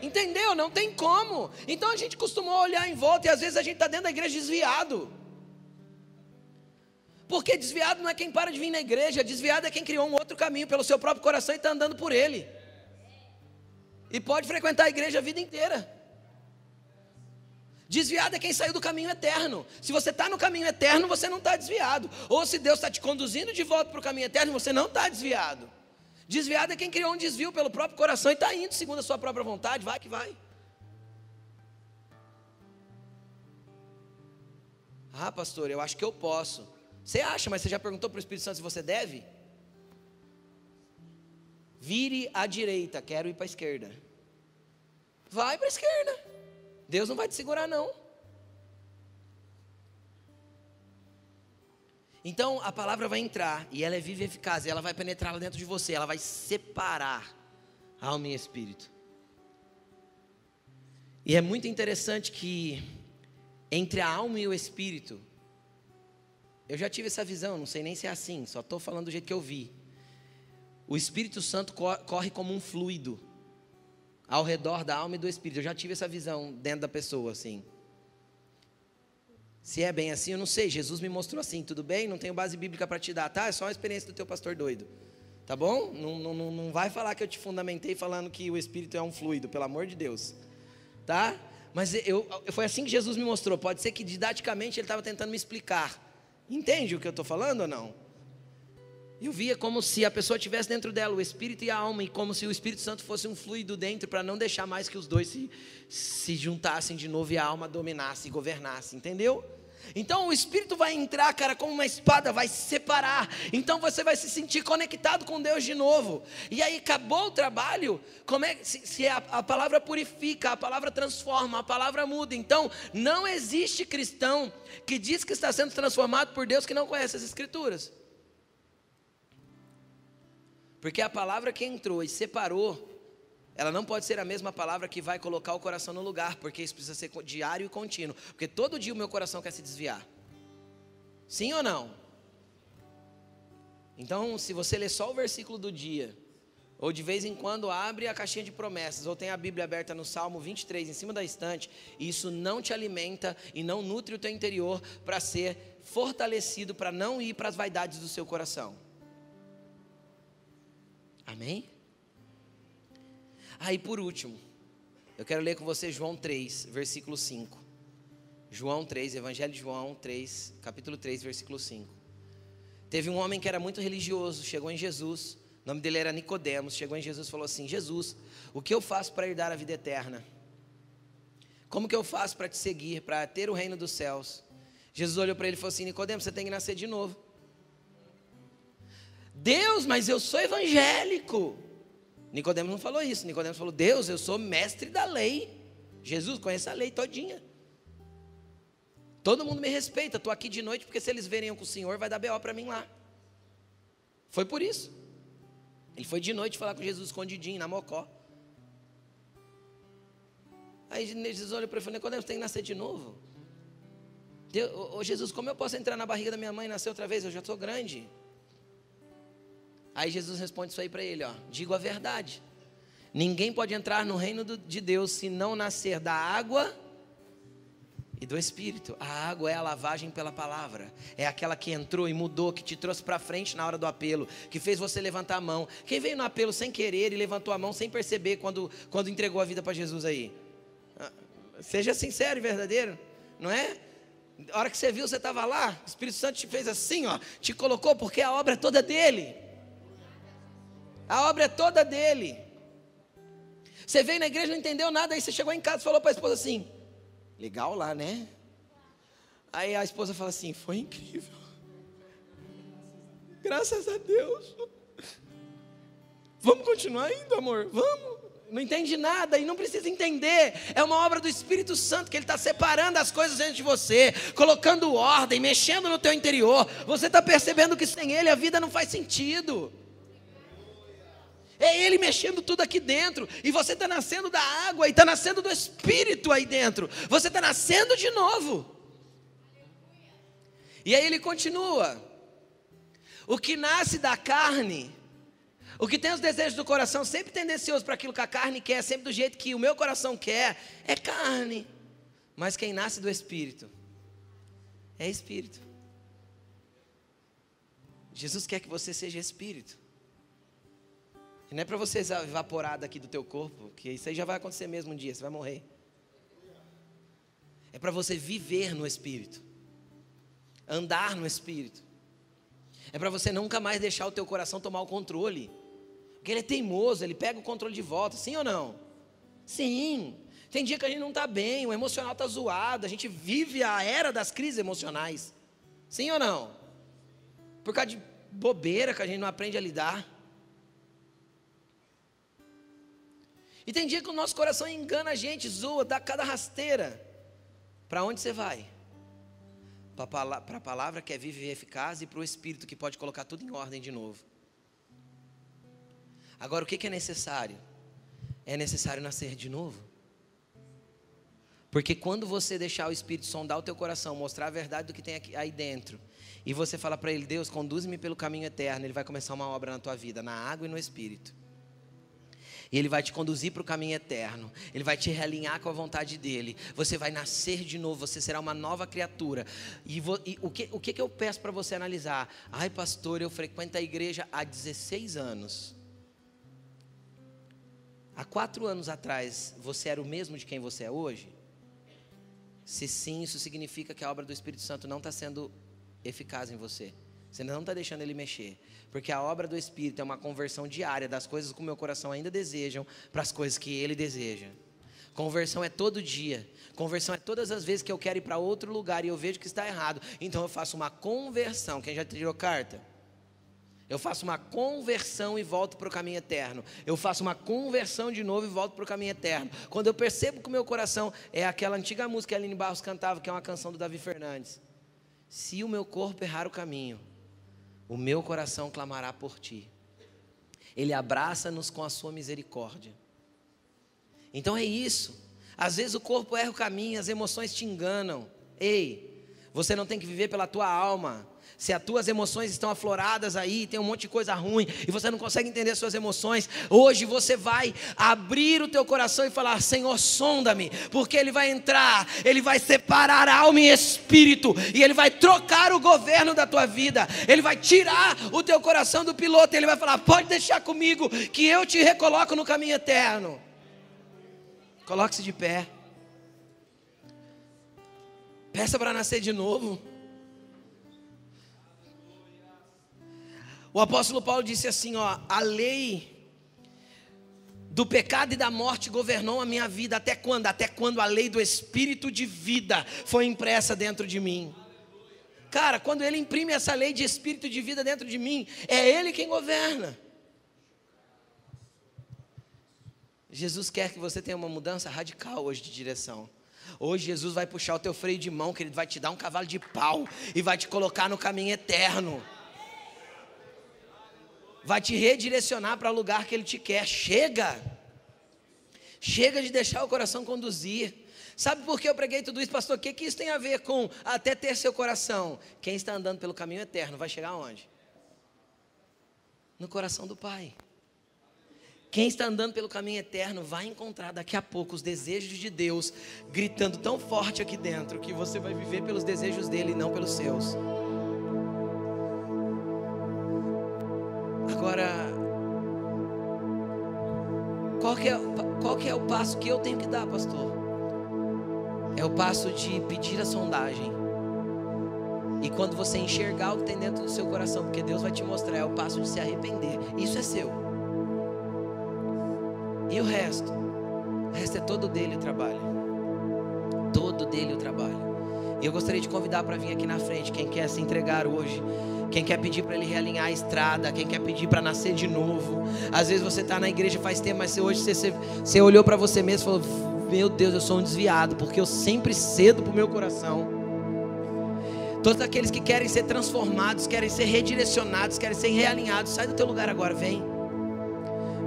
Entendeu? Não tem como. Então a gente costumou olhar em volta e às vezes a gente está dentro da igreja desviado. Porque desviado não é quem para de vir na igreja, desviado é quem criou um outro caminho pelo seu próprio coração e está andando por ele. E pode frequentar a igreja a vida inteira. Desviado é quem saiu do caminho eterno. Se você está no caminho eterno, você não está desviado. Ou se Deus está te conduzindo de volta para o caminho eterno, você não está desviado. Desviado é quem criou um desvio pelo próprio coração e está indo segundo a sua própria vontade. Vai que vai. Ah, pastor, eu acho que eu posso. Você acha, mas você já perguntou para o Espírito Santo se você deve? Vire à direita, quero ir para a esquerda. Vai para a esquerda. Deus não vai te segurar, não. Então a palavra vai entrar e ela é viva e eficaz, e ela vai penetrar dentro de você, ela vai separar alma e espírito. E é muito interessante que entre a alma e o espírito, eu já tive essa visão, não sei nem se é assim, só estou falando do jeito que eu vi. O Espírito Santo corre como um fluido ao redor da alma e do espírito. Eu já tive essa visão dentro da pessoa, assim. Se é bem assim, eu não sei. Jesus me mostrou assim, tudo bem? Não tenho base bíblica para te dar, tá? É só uma experiência do teu pastor doido. Tá bom? Não, não, não vai falar que eu te fundamentei falando que o espírito é um fluido, pelo amor de Deus. Tá? Mas eu, foi assim que Jesus me mostrou. Pode ser que didaticamente ele estava tentando me explicar. Entende o que eu estou falando ou não? Eu via como se a pessoa tivesse dentro dela o espírito e a alma, e como se o Espírito Santo fosse um fluido dentro, para não deixar mais que os dois se, se juntassem de novo e a alma dominasse e governasse, entendeu? Então o Espírito vai entrar, cara, como uma espada, vai separar. Então você vai se sentir conectado com Deus de novo. E aí acabou o trabalho. Como é se, se a, a palavra purifica, a palavra transforma, a palavra muda. Então não existe cristão que diz que está sendo transformado por Deus que não conhece as Escrituras. Porque a palavra que entrou e separou, ela não pode ser a mesma palavra que vai colocar o coração no lugar, porque isso precisa ser diário e contínuo. Porque todo dia o meu coração quer se desviar. Sim ou não? Então, se você ler só o versículo do dia, ou de vez em quando abre a caixinha de promessas, ou tem a Bíblia aberta no Salmo 23 em cima da estante, isso não te alimenta e não nutre o teu interior para ser fortalecido, para não ir para as vaidades do seu coração. Amém? Aí por último, eu quero ler com você João 3, versículo 5. João 3, Evangelho de João 3, capítulo 3, versículo 5. Teve um homem que era muito religioso, chegou em Jesus, o nome dele era Nicodemos, chegou em Jesus e falou assim: Jesus, o que eu faço para herdar a vida eterna? Como que eu faço para te seguir, para ter o reino dos céus? Jesus olhou para ele e falou assim: Nicodemos, você tem que nascer de novo. Deus, mas eu sou evangélico. Nicodemos não falou isso. Nicodemos falou: Deus, eu sou mestre da lei. Jesus conhece a lei todinha. Todo mundo me respeita. Estou aqui de noite porque se eles verem eu com o Senhor, vai dar BO para mim lá. Foi por isso. Ele foi de noite falar com Jesus escondidinho, na mocó. Aí Jesus olha para ele e falou: Nicodemos, tem que nascer de novo. Deus, ô, Jesus, como eu posso entrar na barriga da minha mãe e nascer outra vez? Eu já sou grande. Aí Jesus responde isso aí para ele, ó. Digo a verdade. Ninguém pode entrar no reino de Deus se não nascer da água e do Espírito. A água é a lavagem pela palavra. É aquela que entrou e mudou, que te trouxe para frente na hora do apelo, que fez você levantar a mão. Quem veio no apelo sem querer e levantou a mão sem perceber quando, quando entregou a vida para Jesus aí? Ah, seja sincero e verdadeiro, não é? A hora que você viu, você estava lá, o Espírito Santo te fez assim, ó, te colocou, porque a obra é toda dele. A obra é toda dele. Você veio na igreja não entendeu nada, aí você chegou em casa e falou para a esposa assim: legal lá, né? Aí a esposa fala assim: foi incrível. Graças a Deus. Vamos continuar indo, amor? Vamos. Não entende nada e não precisa entender. É uma obra do Espírito Santo que Ele está separando as coisas dentro de você, colocando ordem, mexendo no teu interior. Você está percebendo que sem Ele a vida não faz sentido. É Ele mexendo tudo aqui dentro. E você está nascendo da água e está nascendo do Espírito aí dentro. Você está nascendo de novo. E aí ele continua. O que nasce da carne, o que tem os desejos do coração, sempre tendencioso para aquilo que a carne quer, sempre do jeito que o meu coração quer, é carne. Mas quem nasce do Espírito é Espírito. Jesus quer que você seja Espírito. E não é para você evaporar daqui do teu corpo, que isso aí já vai acontecer mesmo um dia, você vai morrer. É para você viver no Espírito, andar no Espírito. É para você nunca mais deixar o teu coração tomar o controle. Porque ele é teimoso, ele pega o controle de volta, sim ou não? Sim. Tem dia que a gente não está bem, o emocional está zoado, a gente vive a era das crises emocionais. Sim ou não? Por causa de bobeira que a gente não aprende a lidar. E tem dia que o nosso coração engana a gente, zoa, dá cada rasteira. Para onde você vai? para a palavra que é viva e eficaz e para o Espírito que pode colocar tudo em ordem de novo. Agora, o que, é necessário? É necessário nascer de novo. Porque quando você deixar o Espírito sondar o teu coração, mostrar a verdade do que tem aqui, aí dentro, e você fala para ele, Deus, conduz-me pelo caminho eterno, ele vai começar uma obra na tua vida, na água e no Espírito. E Ele vai te conduzir para o caminho eterno. Ele vai te realinhar com a vontade dEle. Você vai nascer de novo, você será uma nova criatura. E, vo, e o, que, o que, eu peço para você analisar? Ai, pastor, eu frequento a igreja há 16 anos. Há quatro anos atrás, você era o mesmo de quem você é hoje? Se sim, isso significa que a obra do Espírito Santo não está sendo eficaz em você. Você não está deixando ele mexer. Porque a obra do Espírito é uma conversão diária das coisas que o meu coração ainda desejam para as coisas que ele deseja. Conversão é todo dia. Conversão é todas as vezes que eu quero ir para outro lugar e eu vejo que está errado. Então eu faço uma conversão. Quem já tirou carta? Eu faço uma conversão e volto para o caminho eterno. Eu faço uma conversão de novo e volto para o caminho eterno. Quando eu percebo que o meu coração é aquela antiga música que a Aline Barros cantava, que é uma canção do Davi Fernandes. Se o meu corpo errar o caminho, o meu coração clamará por ti. Ele abraça-nos com a sua misericórdia. Então é isso. Às vezes o corpo erra o caminho, as emoções te enganam. Ei, você não tem que viver pela tua alma, se as tuas emoções estão afloradas aí, tem um monte de coisa ruim e você não consegue entender suas emoções, hoje você vai abrir o teu coração e falar: Senhor, sonda-me, porque Ele vai entrar, Ele vai separar alma e espírito, e Ele vai trocar o governo da tua vida, Ele vai tirar o teu coração do piloto, e Ele vai falar: Pode deixar comigo, que eu te recoloco no caminho eterno. Coloque-se de pé. Peça para nascer de novo. O apóstolo Paulo disse assim: ó, a lei do pecado e da morte governou a minha vida até quando? Até quando a lei do espírito de vida foi impressa dentro de mim. Cara, quando ele imprime essa lei de espírito de vida dentro de mim, é ele quem governa. Jesus quer que você tenha uma mudança radical hoje de direção. Hoje Jesus vai puxar o teu freio de mão, que ele vai te dar um cavalo de pau e vai te colocar no caminho eterno vai te redirecionar para o lugar que Ele te quer. Chega! Chega de deixar o coração conduzir. Sabe por que eu preguei tudo isso, pastor? O que, que isso tem a ver com até ter seu coração? Quem está andando pelo caminho eterno vai chegar aonde? No coração do Pai. Quem está andando pelo caminho eterno vai encontrar daqui a pouco os desejos de Deus gritando tão forte aqui dentro que você vai viver pelos desejos dele e não pelos seus. Agora, qual que, é, qual que é o passo que eu tenho que dar, pastor? É o passo de pedir a sondagem. quando você enxergar o que tem dentro do seu coração, porque Deus vai te mostrar, é o passo de se arrepender. Isso é seu. E o resto? O resto é todo dele o trabalho. Todo dele o trabalho. E eu gostaria de convidar para vir aqui na frente quem quer se entregar hoje. Quem quer pedir para ele realinhar a estrada, quem quer pedir para nascer de novo. Às vezes você está na igreja faz tempo, mas hoje você, você, você olhou para você mesmo e falou: Meu Deus, eu sou um desviado, porque eu sempre cedo para o meu coração. Todos aqueles que querem ser transformados, querem ser redirecionados, querem ser realinhados, sai do teu lugar agora, vem.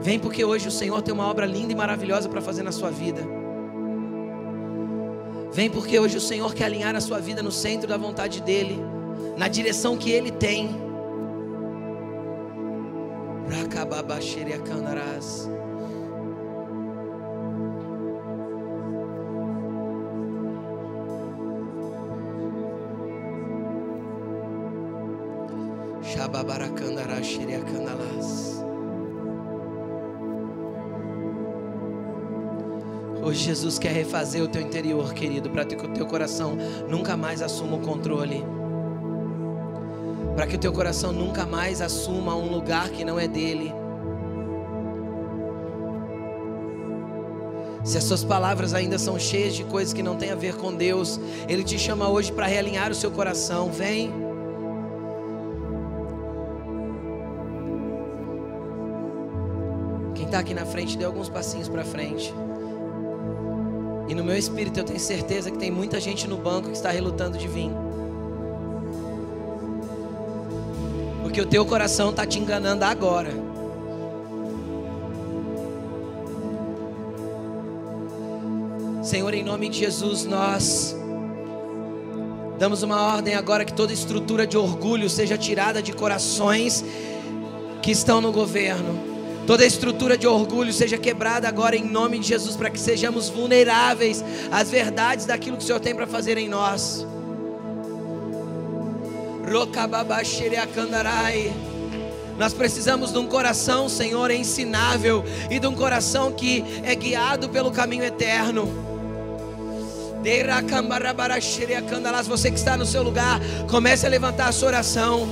Vem porque hoje o Senhor tem uma obra linda e maravilhosa para fazer na sua vida. Vem porque hoje o Senhor quer alinhar a sua vida no centro da vontade dEle, na direção que Ele tem. Hoje Jesus quer refazer o teu interior, querido, para que o teu coração nunca mais assuma o controle. Para que o teu coração nunca mais assuma um lugar que não é dele. Se as suas palavras ainda são cheias de coisas que não têm a ver com Deus, Ele te chama hoje para realinhar o seu coração. Vem. Quem está aqui na frente, dê alguns passinhos para frente. E no meu espírito eu tenho certeza que tem muita gente no banco que está relutando de vir. Porque o teu coração está te enganando agora. Senhor, em nome de Jesus, nós damos uma ordem agora que toda estrutura de orgulho seja tirada de corações que estão no governo. Toda estrutura de orgulho seja quebrada agora em nome de Jesus, para que sejamos vulneráveis às verdades daquilo que o Senhor tem para fazer em nós. Nós precisamos de um coração, Senhor, ensinável e de um coração que é guiado pelo caminho eterno. Você que está no seu lugar, comece a levantar a sua oração.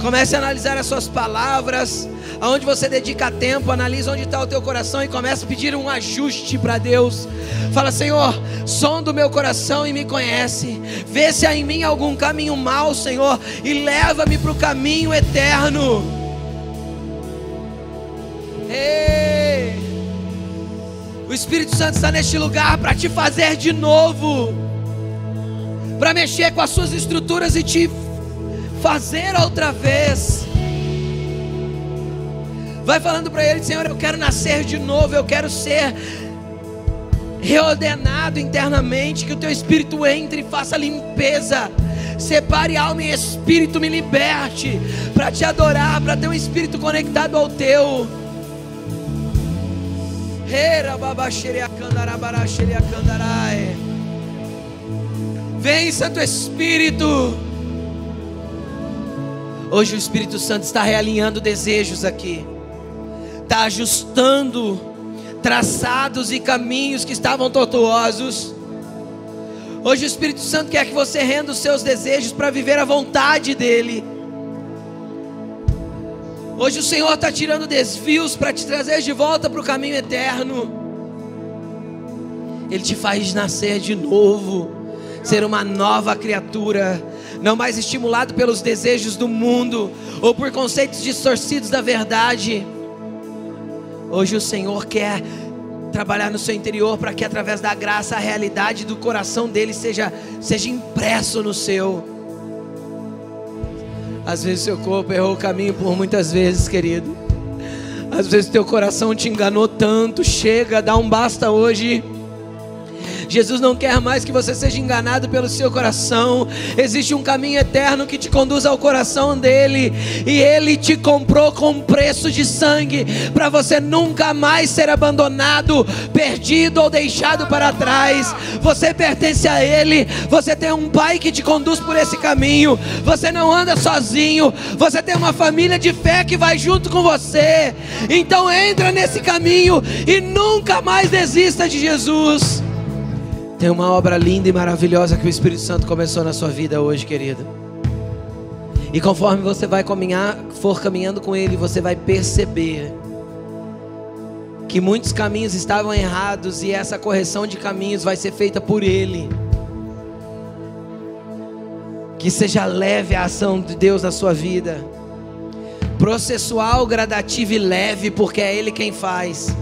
Comece a analisar as suas palavras aonde você dedica tempo, analisa onde está o teu coração e começa a pedir um ajuste para Deus. Fala, Senhor, som do meu coração e me conhece. Vê se há em mim algum caminho mau, Senhor, e leva-me para o caminho eterno. Ei! O Espírito Santo está neste lugar para te fazer de novo, para mexer com as suas estruturas e te fazer outra vez. Vai falando para ele, Senhor, eu quero nascer de novo, eu quero ser reordenado internamente, que o teu espírito entre e faça limpeza. Separe alma e espírito, me liberte para te adorar, para ter um espírito conectado ao teu. Vem, Santo Espírito. Hoje o Espírito Santo está realinhando desejos aqui está ajustando traçados e caminhos que estavam tortuosos. Hoje o Espírito Santo quer que você renda os seus desejos para viver a vontade dEle. Hoje o Senhor está tirando desvios para te trazer de volta para o caminho eterno. Ele te faz nascer de novo, ser uma nova criatura, não mais estimulado pelos desejos do mundo ou por conceitos distorcidos da verdade. Hoje o Senhor quer trabalhar no seu interior para que através da graça a realidade do coração dele seja seja impresso no seu. Às vezes seu corpo errou o caminho por muitas vezes, querido. Às vezes teu coração te enganou tanto, chega, dá um basta hoje. Jesus não quer mais que você seja enganado pelo seu coração. Existe um caminho eterno que te conduz ao coração dele, e ele te comprou com preço de sangue para você nunca mais ser abandonado, perdido ou deixado para trás. Você pertence a ele. Você tem um pai que te conduz por esse caminho. Você não anda sozinho. Você tem uma família de fé que vai junto com você. Então entra nesse caminho e nunca mais desista de Jesus. Tem uma obra linda e maravilhosa que o Espírito Santo começou na sua vida hoje, querido. E conforme você vai caminhar, for caminhando com Ele, você vai perceber que muitos caminhos estavam errados e essa correção de caminhos vai ser feita por Ele. Que seja leve a ação de Deus na sua vida, processual, gradativa e leve, porque é Ele quem faz.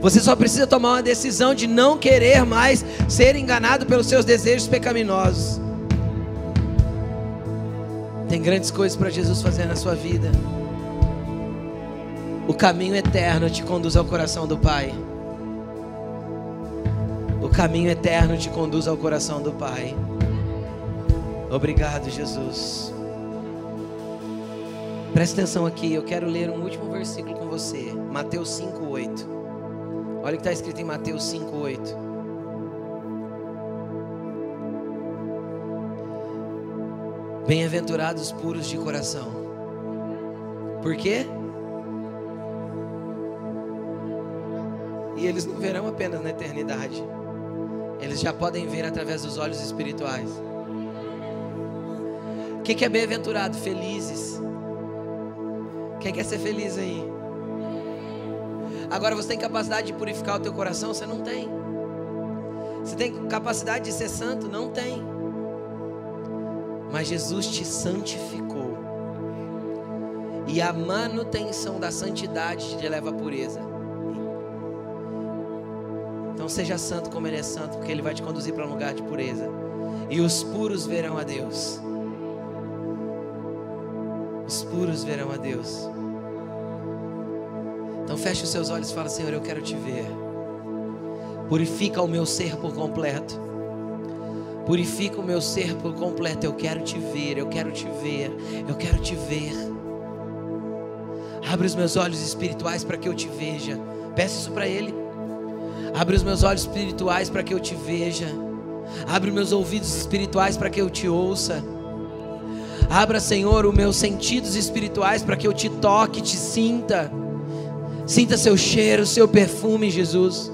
Você só precisa tomar uma decisão de não querer mais ser enganado pelos seus desejos pecaminosos. Tem grandes coisas para Jesus fazer na sua vida. O caminho eterno te conduz ao coração do Pai. O caminho eterno te conduz ao coração do Pai. Obrigado, Jesus. Presta atenção aqui, eu quero ler um último versículo com você. Mateus 5:8. Olha o que está escrito em Mateus 5,8. Bem-aventurados puros de coração. Por quê? E eles não verão apenas na eternidade. Eles já podem ver através dos olhos espirituais. Quem que é bem-aventurado? Felizes. Quem quer ser feliz aí? Agora você tem capacidade de purificar o teu coração? Você não tem. Você tem capacidade de ser santo? Não tem. Mas Jesus te santificou. E a manutenção da santidade te leva à pureza. Então seja santo como Ele é santo, porque Ele vai te conduzir para um lugar de pureza. E os puros verão a Deus. Os puros verão a Deus. Feche os seus olhos e fala: Senhor, eu quero te ver. Purifica o meu ser por completo. Purifica o meu ser por completo. Eu quero te ver, eu quero te ver, eu quero te ver. Abre os meus olhos espirituais para que eu te veja. Peça isso para Ele. Abre os meus olhos espirituais para que eu te veja. Abre os meus ouvidos espirituais para que eu te ouça. Abra, Senhor, os meus sentidos espirituais para que eu te toque, te sinta. Sinta seu cheiro, seu perfume, Jesus.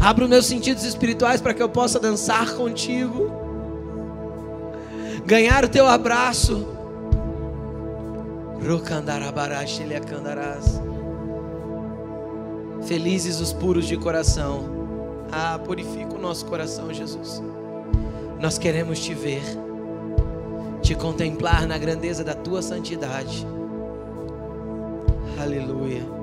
Abra os meus sentidos espirituais para que eu possa dançar contigo. Ganhar o teu abraço. Felizes os puros de coração. Ah, purifica o nosso coração, Jesus. Nós queremos te ver, te contemplar na grandeza da tua santidade. Aleluia.